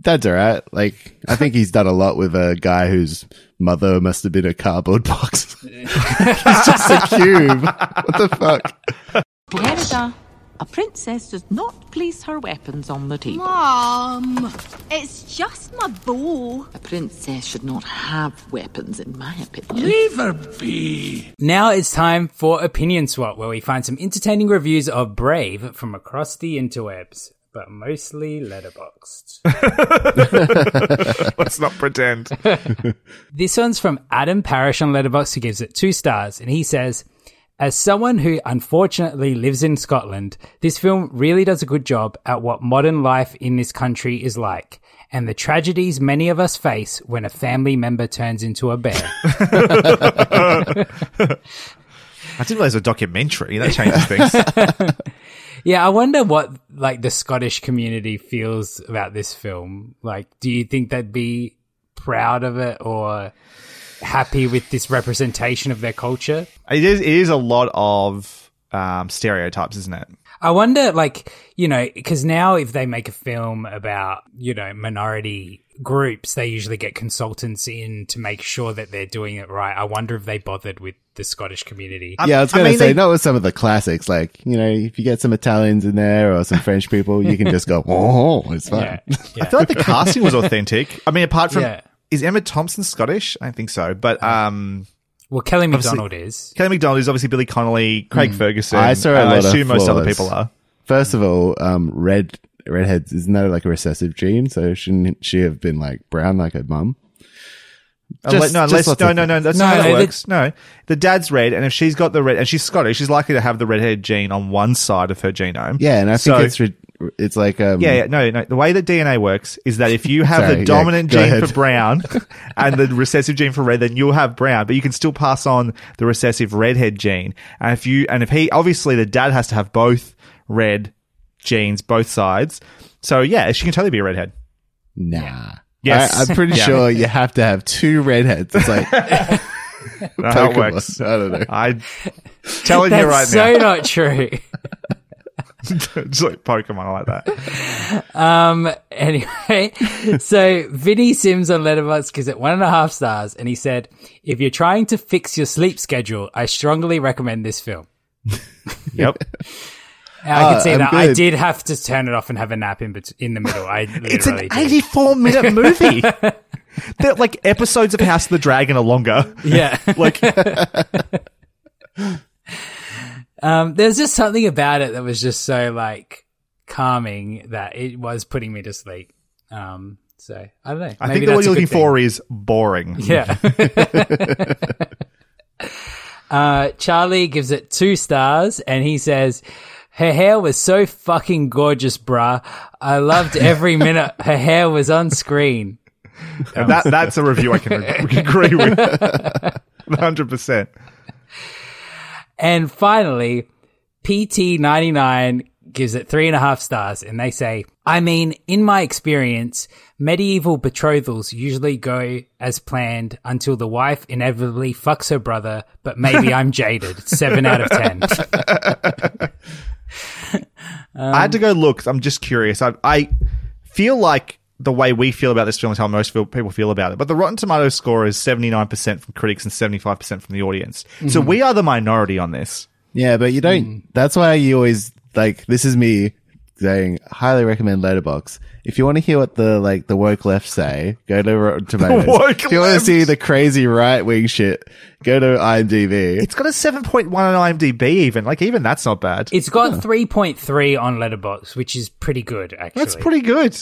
dad's alright. Like I think he's done a lot with a guy whose mother must have been a cardboard box. he's just a cube. What the fuck? Merida, a princess does not place her weapons on the table. Mom, it's just my bow. A princess should not have weapons, in my opinion. Leave her be. Now it's time for Opinion Swap, where we find some entertaining reviews of Brave from across the interwebs, but mostly Letterboxd. Let's not pretend. This one's from Adam Parrish on Letterboxd, who gives it two stars, and he says, "As someone who unfortunately lives in Scotland, this film really does a good job at what modern life in this country is like." And the tragedies many of us face when a family member turns into a bear. I didn't realize it was a documentary. That changes things. Yeah, I wonder what like the Scottish community feels about this film. Like, do you think they'd be proud of it or happy with this representation of their culture? it is. It is a lot of um, stereotypes, isn't it? I wonder, like, you know, because now if they make a film about, you know, minority groups, they usually get consultants in to make sure that they're doing it right. I wonder if they bothered with the Scottish community. yeah, I was I gonna say they- not with some of the classics. Like you know, if you get some Italians in there or some French people, you can just go, oh, it's fine. yeah. I feel like the casting was authentic. I mean, apart from Yeah. Is Emma Thompson Scottish? I don't think so, but um, Well, Kelly Macdonald is. Kelly Macdonald is obviously Billy Connolly, Craig Ferguson. Mm. I saw a and lot I of assume most other flaws. people are. First of all, um, red redheads isn't that like a recessive gene? So shouldn't she have been like brown like her mum? Unless, no, unless, lots no, of no, no, that's No, not how no, that the- works. No, the dad's red, and if she's got the red, and she's Scottish, she's likely to have the redhead gene on one side of her genome. Yeah, and I think So- it's re- it's like um, Yeah, yeah, no, no. The way that DNA works is that if you have Sorry, the dominant go gene ahead. for brown and the recessive gene for red, then you'll have brown, but you can still pass on the recessive redhead gene. And if you, and if he, obviously the dad has to have both red genes, both sides. So yeah, she can totally be a redhead. Nah. Yes. I, am pretty Yeah. sure you have to have two redheads. It's like That's how it Pokemon. works. I don't know. I telling That's you right so now, not true. it's like Pokemon. Like that. Um. Anyway, so Vinny Sims on Letterboxd gives it one and a half stars, and he said, "If you're trying to fix your sleep schedule, I strongly recommend this film." Yep. I can Ah, see I'm that. I did have to turn it off and have a nap in bet- in the middle. I It's literally an did. 84 minute movie. They're like episodes of House of the Dragon are longer. Yeah. Like, Um, there's just something about it that was just so like calming that it was putting me to sleep. Um, So I don't know. I Maybe think what you're looking thing. for is boring. Yeah. uh, Charlie gives it two stars and he says, her hair was so fucking gorgeous, bruh. I loved every minute her hair was on screen. That that's a review I can agree with. 100%. And finally, PT99 gives it three and a half stars and they say, I mean, in my experience, medieval betrothals usually go as planned until the wife inevitably fucks her brother, but maybe I'm jaded. Seven out of ten. I had to go look. I'm just curious. I, I feel like the way we feel about this film is how most people feel about it. But the Rotten Tomatoes score is 79% from critics and 75% from the audience. So Mm-hmm. we are the minority on this. Yeah, but you don't. Mm. That's why you always like. This is me saying highly recommend Letterbox. If you want to hear what the like the woke left say, go to Rotten Tomatoes. woke if you want to see the crazy right wing shit, go to IMDb. It's got a 7.1 on IMDb even. Like, even that's not bad. It's got 3.3 on Letterbox, which is pretty good, actually. That's pretty good.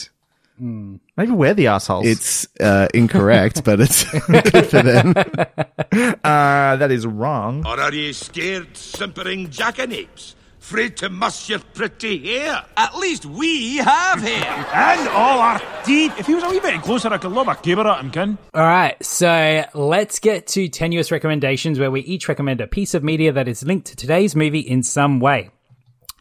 Maybe we're the assholes. It's uh, incorrect, but it's good for them. uh, that is wrong. Or are ye scared, simpering jackanapes? Afraid to muss your pretty hair? At least we have hair. And all our teeth. If he was a wee bit closer, I could lob a caber at him, kin. All right, so let's get to tenuous recommendations where we each recommend a piece of media that is linked to today's movie in some way.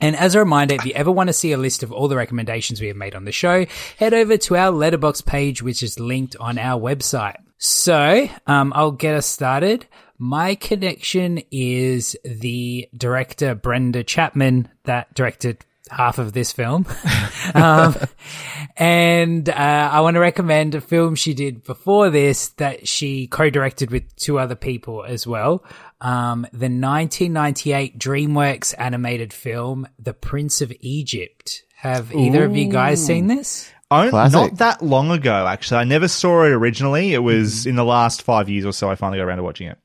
And as a reminder, if you ever want to see a list of all the recommendations we have made on the show, head over to our letterbox page, which is linked on our website. So, um, I'll get us started. My connection is the director Brenda Chapman that directed half of this film. um, and uh, I want to recommend a film she did before this that she co-directed with two other people as well. Um, the 1998 DreamWorks animated film, The Prince of Egypt. Have either of you guys seen this? Oh, Classic. not that long ago, actually. I never saw it originally. It was in the last five years or so I finally got around to watching it.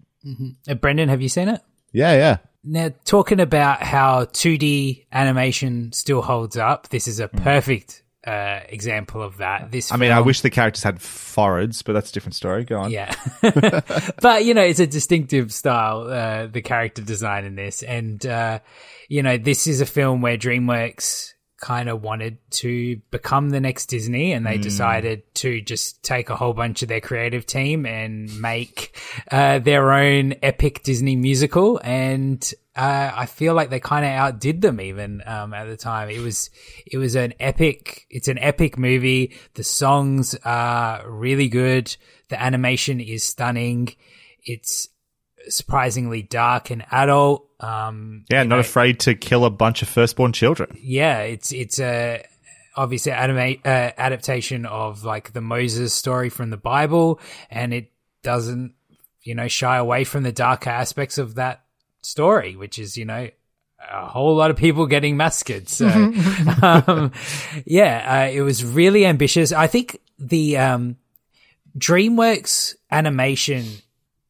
Uh, Brendan, have you seen it? Yeah, yeah. Now, talking about how 2D animation still holds up, this is a perfect uh, example of that. This, I mean, I wish the characters had foreheads, but that's a different story. Go on. Yeah. but, you know, it's a distinctive style, uh, the character design in this. And, uh, you know, this is a film where DreamWorks kind of wanted to become the next Disney and they decided to just take a whole bunch of their creative team and make, uh, their own epic Disney musical. And, uh, I feel like they kind of outdid them even, um, at the time. It was, it was an epic, it's an epic movie. The songs are really good. The animation is stunning. It's surprisingly dark and adult. Um, Yeah, not know, afraid to kill a bunch of firstborn children. yeah, it's it's a obviously anime uh, adaptation of like the Moses story from the Bible, and it doesn't you know shy away from the darker aspects of that story, which is you know a whole lot of people getting massacred. So, um, yeah, uh, it was really ambitious. I think the um, DreamWorks animation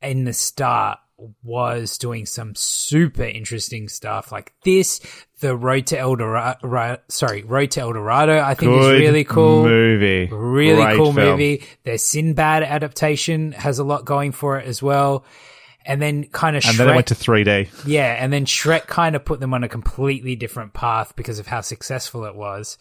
in the start was doing some super interesting stuff like this. The Road to El Dorado, sorry, Road to El Dorado, I think Good is really cool. movie. Really Great cool film. movie. Their Sinbad adaptation has a lot going for it as well. And then kind of And Shrek, then it went to 3D. yeah, and then Shrek kind of put them on a completely different path because of how successful it was.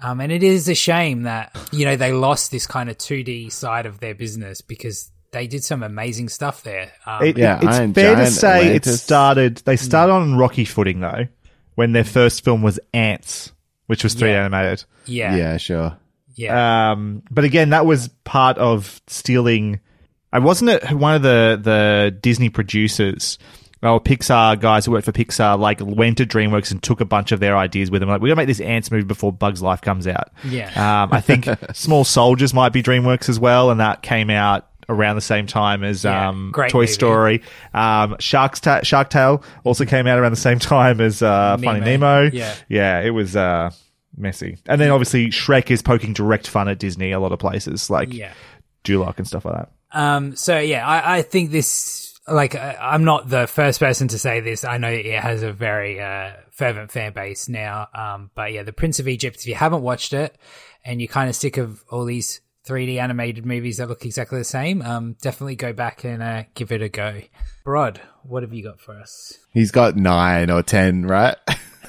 Um, and it is a shame that, you know, they lost this kind of 2D side of their business because they did some amazing stuff there. Um, It- Yeah, it's Iron fair to Giant, say it started. They started on rocky footing though, when their first film was Antz, which was 3D Yeah. animated. yeah, yeah, Yeah, sure. Um, but again, that was part of stealing. I wasn't it one of the the Disney producers or Pixar guys who worked for Pixar like went to DreamWorks and took a bunch of their ideas with them. Like we're gonna make this Antz movie before Bugs Life comes out. Yeah. Um, I think Small Soldiers might be DreamWorks as well, and that came out around the same time as Yeah, um, Toy movie. Story. Um, Shark's Ta- Shark Tale also came out around the same time as uh, Funny Nemo. Nemo. Yeah. yeah, it was. Uh, messy. And then obviously Shrek is poking direct fun at Disney a lot of places, like Yeah. Duloc and stuff like that. Um, so yeah, I, I think this, like, I'm not the first person to say this. I know it has a very, uh, fervent fan base now. Um, but yeah, The Prince of Egypt, if you haven't watched it and you're kind of sick of all these 3D animated movies that look exactly the same, um, definitely go back and uh, give it a go. Rod, what have you got for us? He's got nine or ten, right?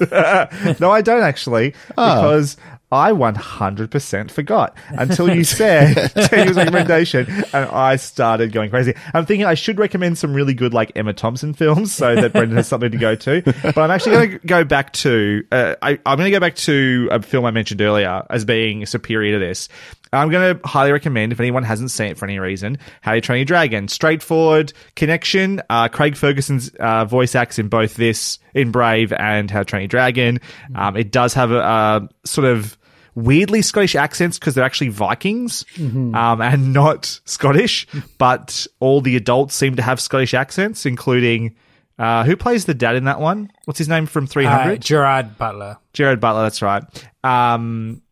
no, I don't actually, Oh. because I 100% forgot until you said Daniel's recommendation, and I started going crazy. I'm thinking I should recommend some really good, like Emma Thompson films, so that Brendan has something to go to. But I'm actually going to go back to, uh, I, I'm going to go back to a film I mentioned earlier as being superior to this. I'm going to highly recommend, if anyone hasn't seen it for any reason, How to Train Your Dragon. Straightforward connection. Uh, Craig Ferguson's uh, voice acts in both this, in Brave and How to Train Your Dragon. Um, it does have a, a sort of weirdly Scottish accents because they're actually Vikings Mhm. um, and not Scottish, but all the adults seem to have Scottish accents, including. Uh, who plays the dad in that one? What's his name from 300? Uh, Gerard Butler. Jared Butler, that's right. Um,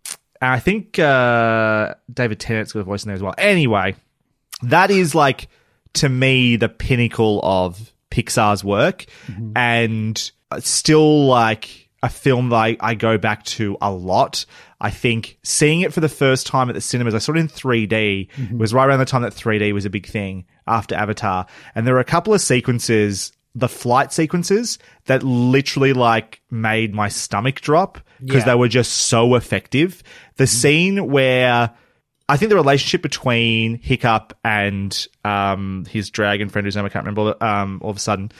I think uh, David Tennant's got a voice in there as well. Anyway, that is like to me the pinnacle of Pixar's work, mm-hmm. and uh, still like a film that I, I go back to a lot. I think seeing it for the first time at the cinemas, I saw it in 3D. Mm-hmm. It was right around the time that 3D was a big thing after Avatar, and there were a couple of sequences the flight sequences that literally like made my stomach drop because Yeah. they were just so effective. The scene where I think the relationship between Hiccup and um, his dragon friend, whose name I can't remember, um, all of a sudden,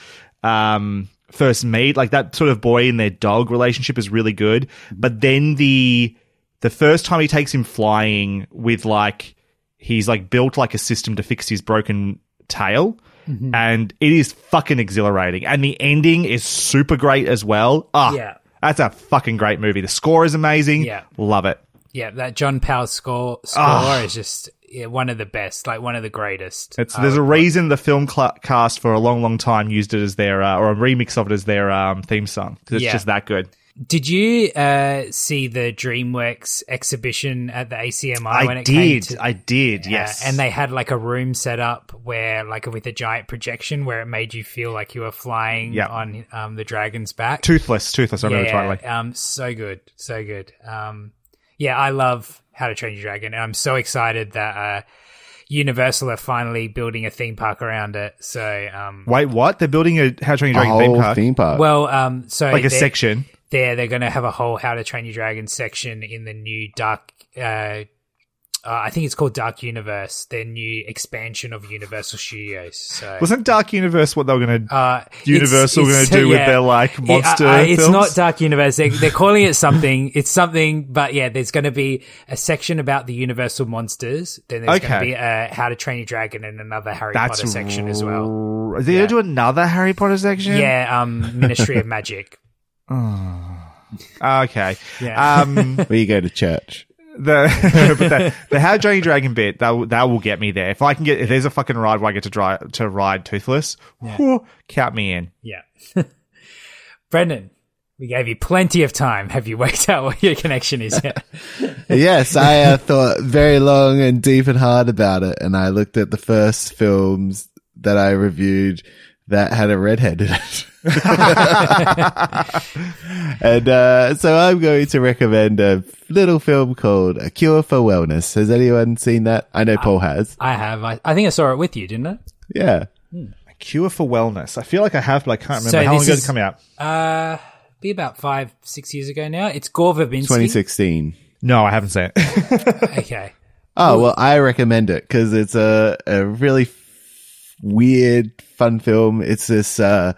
um, first meet, like that sort of boy and their dog relationship is really good. But then the the first time he takes him flying with like he's like built like a system to fix his broken tail. Mhm. And it is fucking exhilarating. And the ending is super great as well. Ah, Yeah. that's a fucking great movie. The score is amazing. Yeah. Love it. Yeah, that John Powell score score Ah. is just yeah, one of the best, like one of the greatest. It's there's a reason the film cl- cast for a long, long time used it as their uh, or a remix of it as their um, theme song because it's Yeah. just that good. Did you uh, see the DreamWorks exhibition at the ACMI when I it came did, to? I did, Uh, yes. and they had like a room set up where, like, with a giant projection where it made you feel like you were flying Yeah. on um, the dragon's back. Toothless, Toothless. I remember yeah, totally. Um, so good, so good. Um, yeah, I love How to Train Your Dragon, and I'm so excited that uh, Universal are finally building a theme park around it. So, um, Wait, what? They're building a How to Train Your A Dragon theme park. theme park. well, um, so like a section. There they're going to have a whole how to train your dragon section in the new dark uh, uh i think it's called dark universe their new expansion of universal studios so. Wasn't Dark Universe what they were going to uh, Universal going to do with their like It- monster uh, uh, it's not dark universe. They, they're calling it something. It's something but yeah there's going to be a section about the universal monsters then there's going to be a how to train your dragon and another harry That's potter section as well. Are they going to do another Harry Potter section? yeah um ministry of magic Okay. Yeah. Um, Where you go to church. the but the, the How to Train Your Dragon bit that will, that will get me there. If I can get if there's a fucking ride where I get to drive to ride Toothless, whew, count me in. Yeah. Brendan, we gave you plenty of time. Have you worked out what your connection is yet? yes, I uh, thought very long and deep and hard about it, and I looked at the first films that I reviewed that had a redhead in it. and uh, so I'm going to recommend a little film called A Cure for Wellness. Has anyone seen that? I know Paul has. I have. I, I think I saw it with you, didn't I? Yeah. A Cure for Wellness. I feel like I have, but I can't remember So how long this ago is- did it come out. Uh, be about five, six years ago now. It's Gore Verbinski. 2016. No, I haven't seen it. Okay. Oh, well, I recommend it because it's a, a really f- weird, fun film. It's this, uh,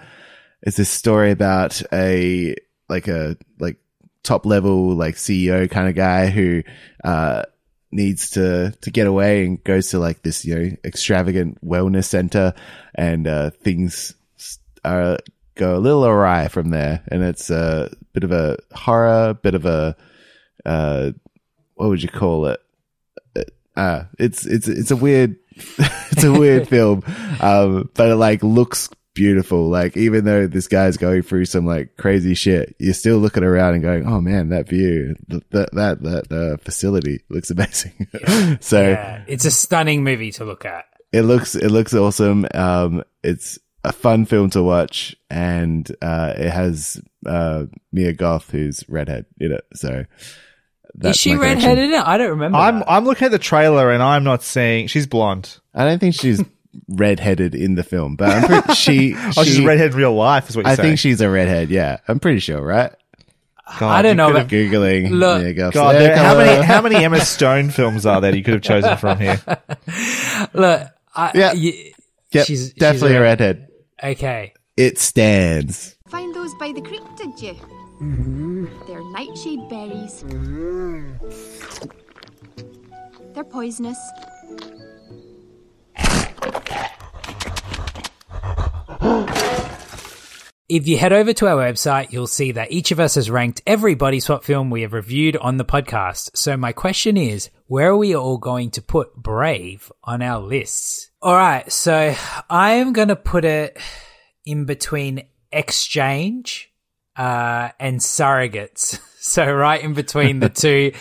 it's this story about a, like a, like top level, like CEO kind of guy who, uh, needs to, to get away and goes to like this, you know, extravagant wellness center and, uh, things are, go a little awry from there. And it's a bit of a horror, bit of a, uh, what would you call it? uh it's it's it's a weird it's a weird film um but it like looks beautiful like even though this guy's going through some like crazy shit you're still looking around and going oh man that view th- that that that uh, facility looks amazing so Yeah, it's a stunning movie to look at. it looks it looks awesome um it's a fun film to watch and uh it has uh mia goth who's redhead in it so That's Is she my redheaded? in it? I don't remember. I'm that. I'm looking at the trailer and I'm not seeing she's blonde. I don't think she's redheaded in the film, but I'm pretty she. Oh, she's she- redhead in real life, is what you're I saying. think she's a redhead. Yeah, I'm pretty sure, right? God, I don't know, could but have- Googling. Look- yeah, go God, flare there- how many colour. how many Emma Stone films are there you could have chosen from here? Look, I, Yeah. y- Yep, she's- definitely she's a a- redhead. okay. It stands. Find those by the creek, did you? Mm-hmm. They're nightshade berries. They're poisonous. If you head over to our website, you'll see that each of us has ranked every body swap film we have reviewed on the podcast. So my question is, where are we all going to put Brave on our lists? All right, so I am going to put it in between Exchange uh, and Surrogates. So right in between the two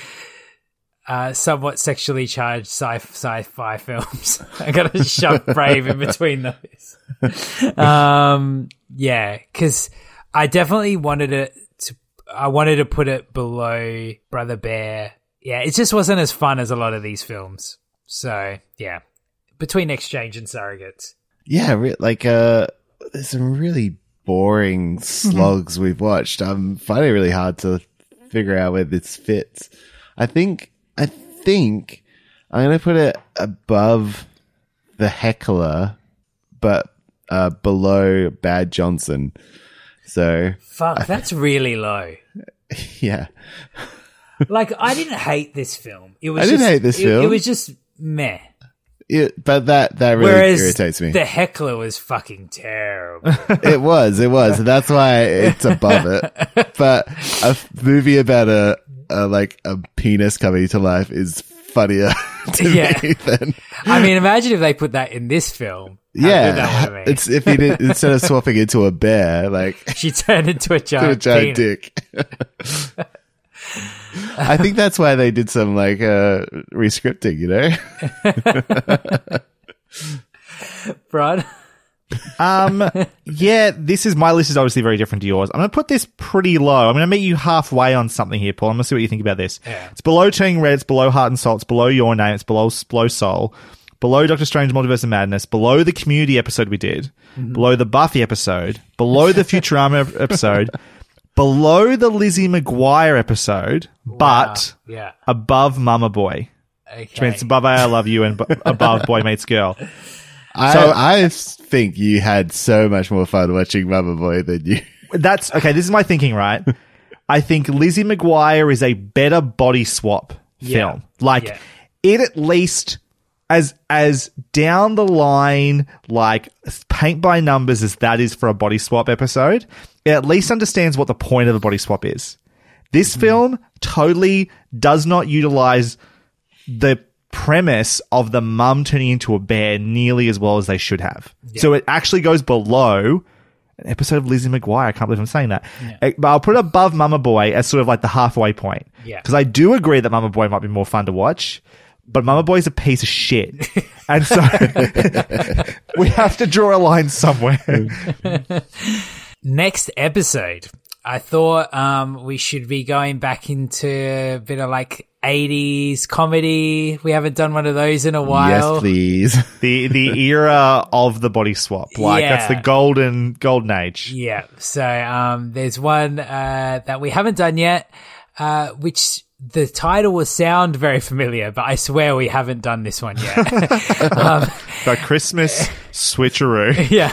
uh, somewhat sexually charged sci- sci-fi films. I got to shove Brave in between those. um, yeah, because I definitely wanted it to. I wanted to put it below Brother Bear. Yeah, it just wasn't as fun as a lot of these films. So yeah, between Exchange and Surrogates. Yeah, re- like uh, there's some really boring slogs we've watched. I'm finding it really hard to figure out where this fits. I think, I think I'm gonna put it above the heckler, but uh, below Bad Johnson. So Fuck, that's really low. yeah, Like I didn't hate this film. It was I didn't just- hate this it- film. It was just meh. it, but that that really Whereas irritates me. the heckler was fucking terrible. it was, it was. That's why it's above it. But a movie about a, like a penis coming to life is funnier to Yeah. me than I mean, imagine if they put that in this film. How good that yeah. It's if he did instead of swapping into a bear, like she turned into a giant, a giant dick. I think that's why they did some like uh rescripting, you know. Brad. Um, yeah, this is my list is obviously very different to yours. I'm going to put this pretty low. I'm going to meet you halfway on something here, Paul. I'm going to see what you think about this. Yeah. It's below Turning Red. It's below Heart and Soul. It's below Your Name. It's below below Soul. Below Doctor Strange Multiverse of Madness. Below the Community episode we did. Below the Buffy episode. Below the Futurama episode. Below the Lizzie McGuire episode. But Yeah. above Mama Boy. Which means above I Love You and above Boy Meets Girl. I So- I think you had so much more fun watching Mama Boy than you. That's okay. This is my thinking, right? I think Lizzie McGuire is a better body swap Yeah. film. Like Yeah. it at least as as down the line, like paint by numbers as that is for a body swap episode. It at least understands what the point of a body swap is. This hmm. film totally does not utilize the premise of the mum turning into a bear nearly as well as they should have. So it actually goes below an episode of Lizzie McGuire. I can't believe I'm saying that. Eh, But I'll put it above Mama Boy as sort of like the halfway point. Yeah. Because I do agree that Mama Boy might be more fun to watch, but Mama Boy's a piece of shit. and so we have to draw a line somewhere. Next episode. I thought um, we should be going back into a bit of like 80s comedy. We haven't done one of those in a while. Yes, please. the the era of the body swap. Like that's the golden golden age. Yeah. So um, there's one uh, that we haven't done yet, uh, which the title will sound very familiar, but I swear we haven't done this one yet. um, The Christmas switcheroo. yeah.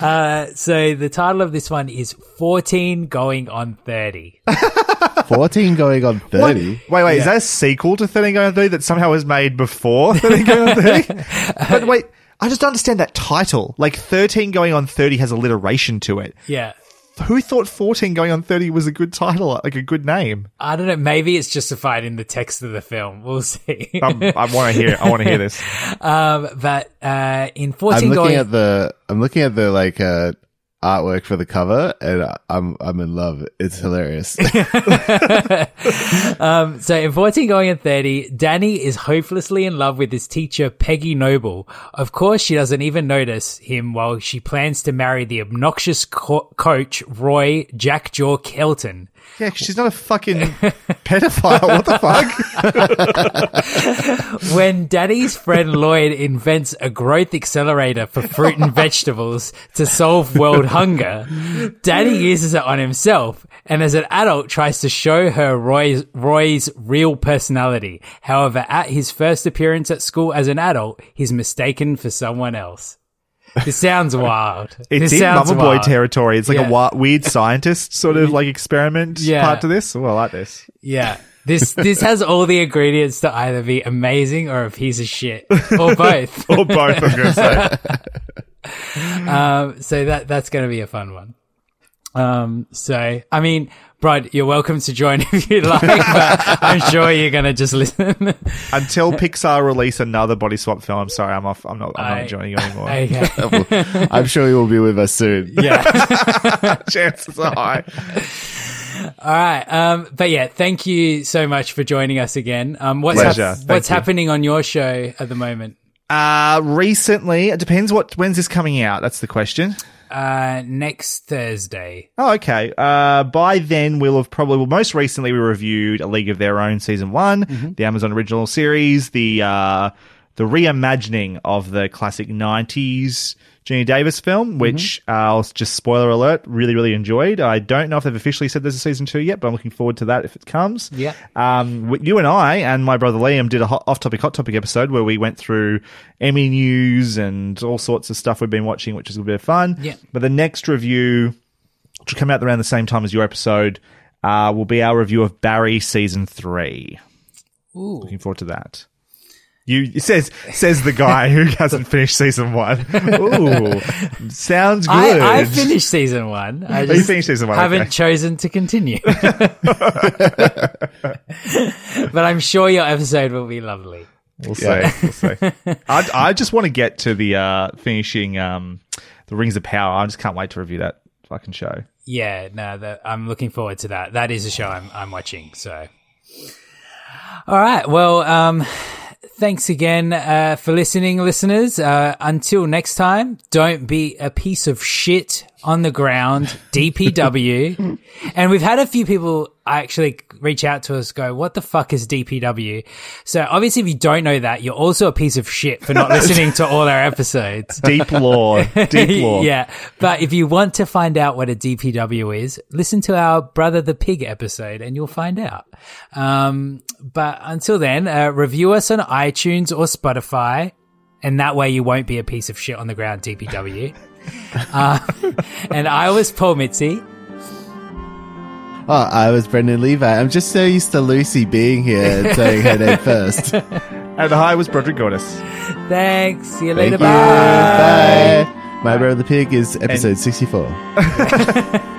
uh, so the title of this one is 14 Going on 30. 14 going on 30. Wait, wait, is that a sequel to 13 Going on 30 that somehow was made before 13 Going on 30? but wait, I just don't understand that title. Like 13 Going on 30 has alliteration to it. Yeah. Who thought 14 Going on 30 was a good title, like a good name? I don't know. Maybe it's justified in the text of the film. We'll see. Um, I want to hear. I want to hear this. um, but uh, in 14 I'm looking going at the I'm looking at the like uh artwork for the cover, and I'm I'm in love. It's hilarious. Um, so in 14 going in 30, Danny is hopelessly in love with his teacher, Peggy Noble. Of course, she doesn't even notice him while she plans to marry the obnoxious co- coach, Roy Jackjaw Kelton. Yeah, she's not a fucking pedophile. What the fuck? when Danny's friend Lloyd invents a growth accelerator for fruit and vegetables to solve world hunger, Danny uses it on himself and as an adult tries to show her Roy's, Roy's real personality. However, at his first appearance at school as an adult, he's mistaken for someone else. This sounds wild. It's this in Mama Boy territory. It's like Yeah. a weird scientist sort of like experiment Yeah. part to this. Oh, I like this. Yeah. This this has all the ingredients to either be amazing or a piece of shit. Or both. or both, I'm going to say. um, so that that's going to be a fun one. Um, so I mean, Brad, you're welcome to join if you like, but I'm sure you're going to just listen. Until Pixar release another body swap film, sorry, I'm off. I'm not. I'm I- not joining you anymore. Okay. I'm sure you will be with us soon. yeah. Chances are high. All right. Um, but yeah, thank you so much for joining us again. Um, what's Pleasure. hap- what's you. happening on your show at the moment? Uh, recently, it depends what when's this coming out. That's the question. Uh, next Thursday. Oh, okay. Uh, by then we'll have probably, well, most recently we reviewed A League of Their Own season one, Mm-hmm. the Amazon original series, the, uh, the reimagining of the classic 90s Geena Davis film, which Mm-hmm. uh, I'll just spoiler alert, really, really enjoyed. I don't know if they've officially said there's a season two yet, but I'm looking forward to that if it comes. Yeah. Um, you and I and my brother Liam did a hot, off-topic, hot topic episode where we went through Emmy news and all sorts of stuff we've been watching, which is a bit of fun. Yeah. But the next review, which will come out around the same time as your episode, uh, will be our review of Barry season three. Ooh. Looking forward to that. You says says the guy who hasn't finished season one. Ooh, sounds good. I, I finished season one. I you finished season one, Haven't okay. chosen to continue. but I'm sure your episode will be lovely. We'll see. Yeah. We'll see. I, I just want to get to the uh, finishing um, the Rings of Power. I just can't wait to review that fucking show. Yeah, no, that, I'm looking forward to that. That is a show I'm, I'm watching. So, all right. Well, um, thanks again uh, for listening, listeners. Uh, until next time, don't be a piece of shit on the ground, DPW. and we've had a few people actually reach out to us, go, "What the fuck is DPW?" So obviously, if you don't know that, you're also a piece of shit for not listening to all our episodes. Deep lore. Deep lore. yeah. But if you want to find out what a DPW is, listen to our Brother the Pig episode and you'll find out. Um, but until then, uh, review us on iTunes or Spotify. And that way you won't be a piece of shit on the ground, DPW. uh, and I was Paul Mitzi. Oh, I was Brendan Levi. I'm just so used to Lucy being here and saying her name first. Thank And hi was Broderick Gordes. Thanks. See you you. later. Bye. My Brother the Pig is episode 64.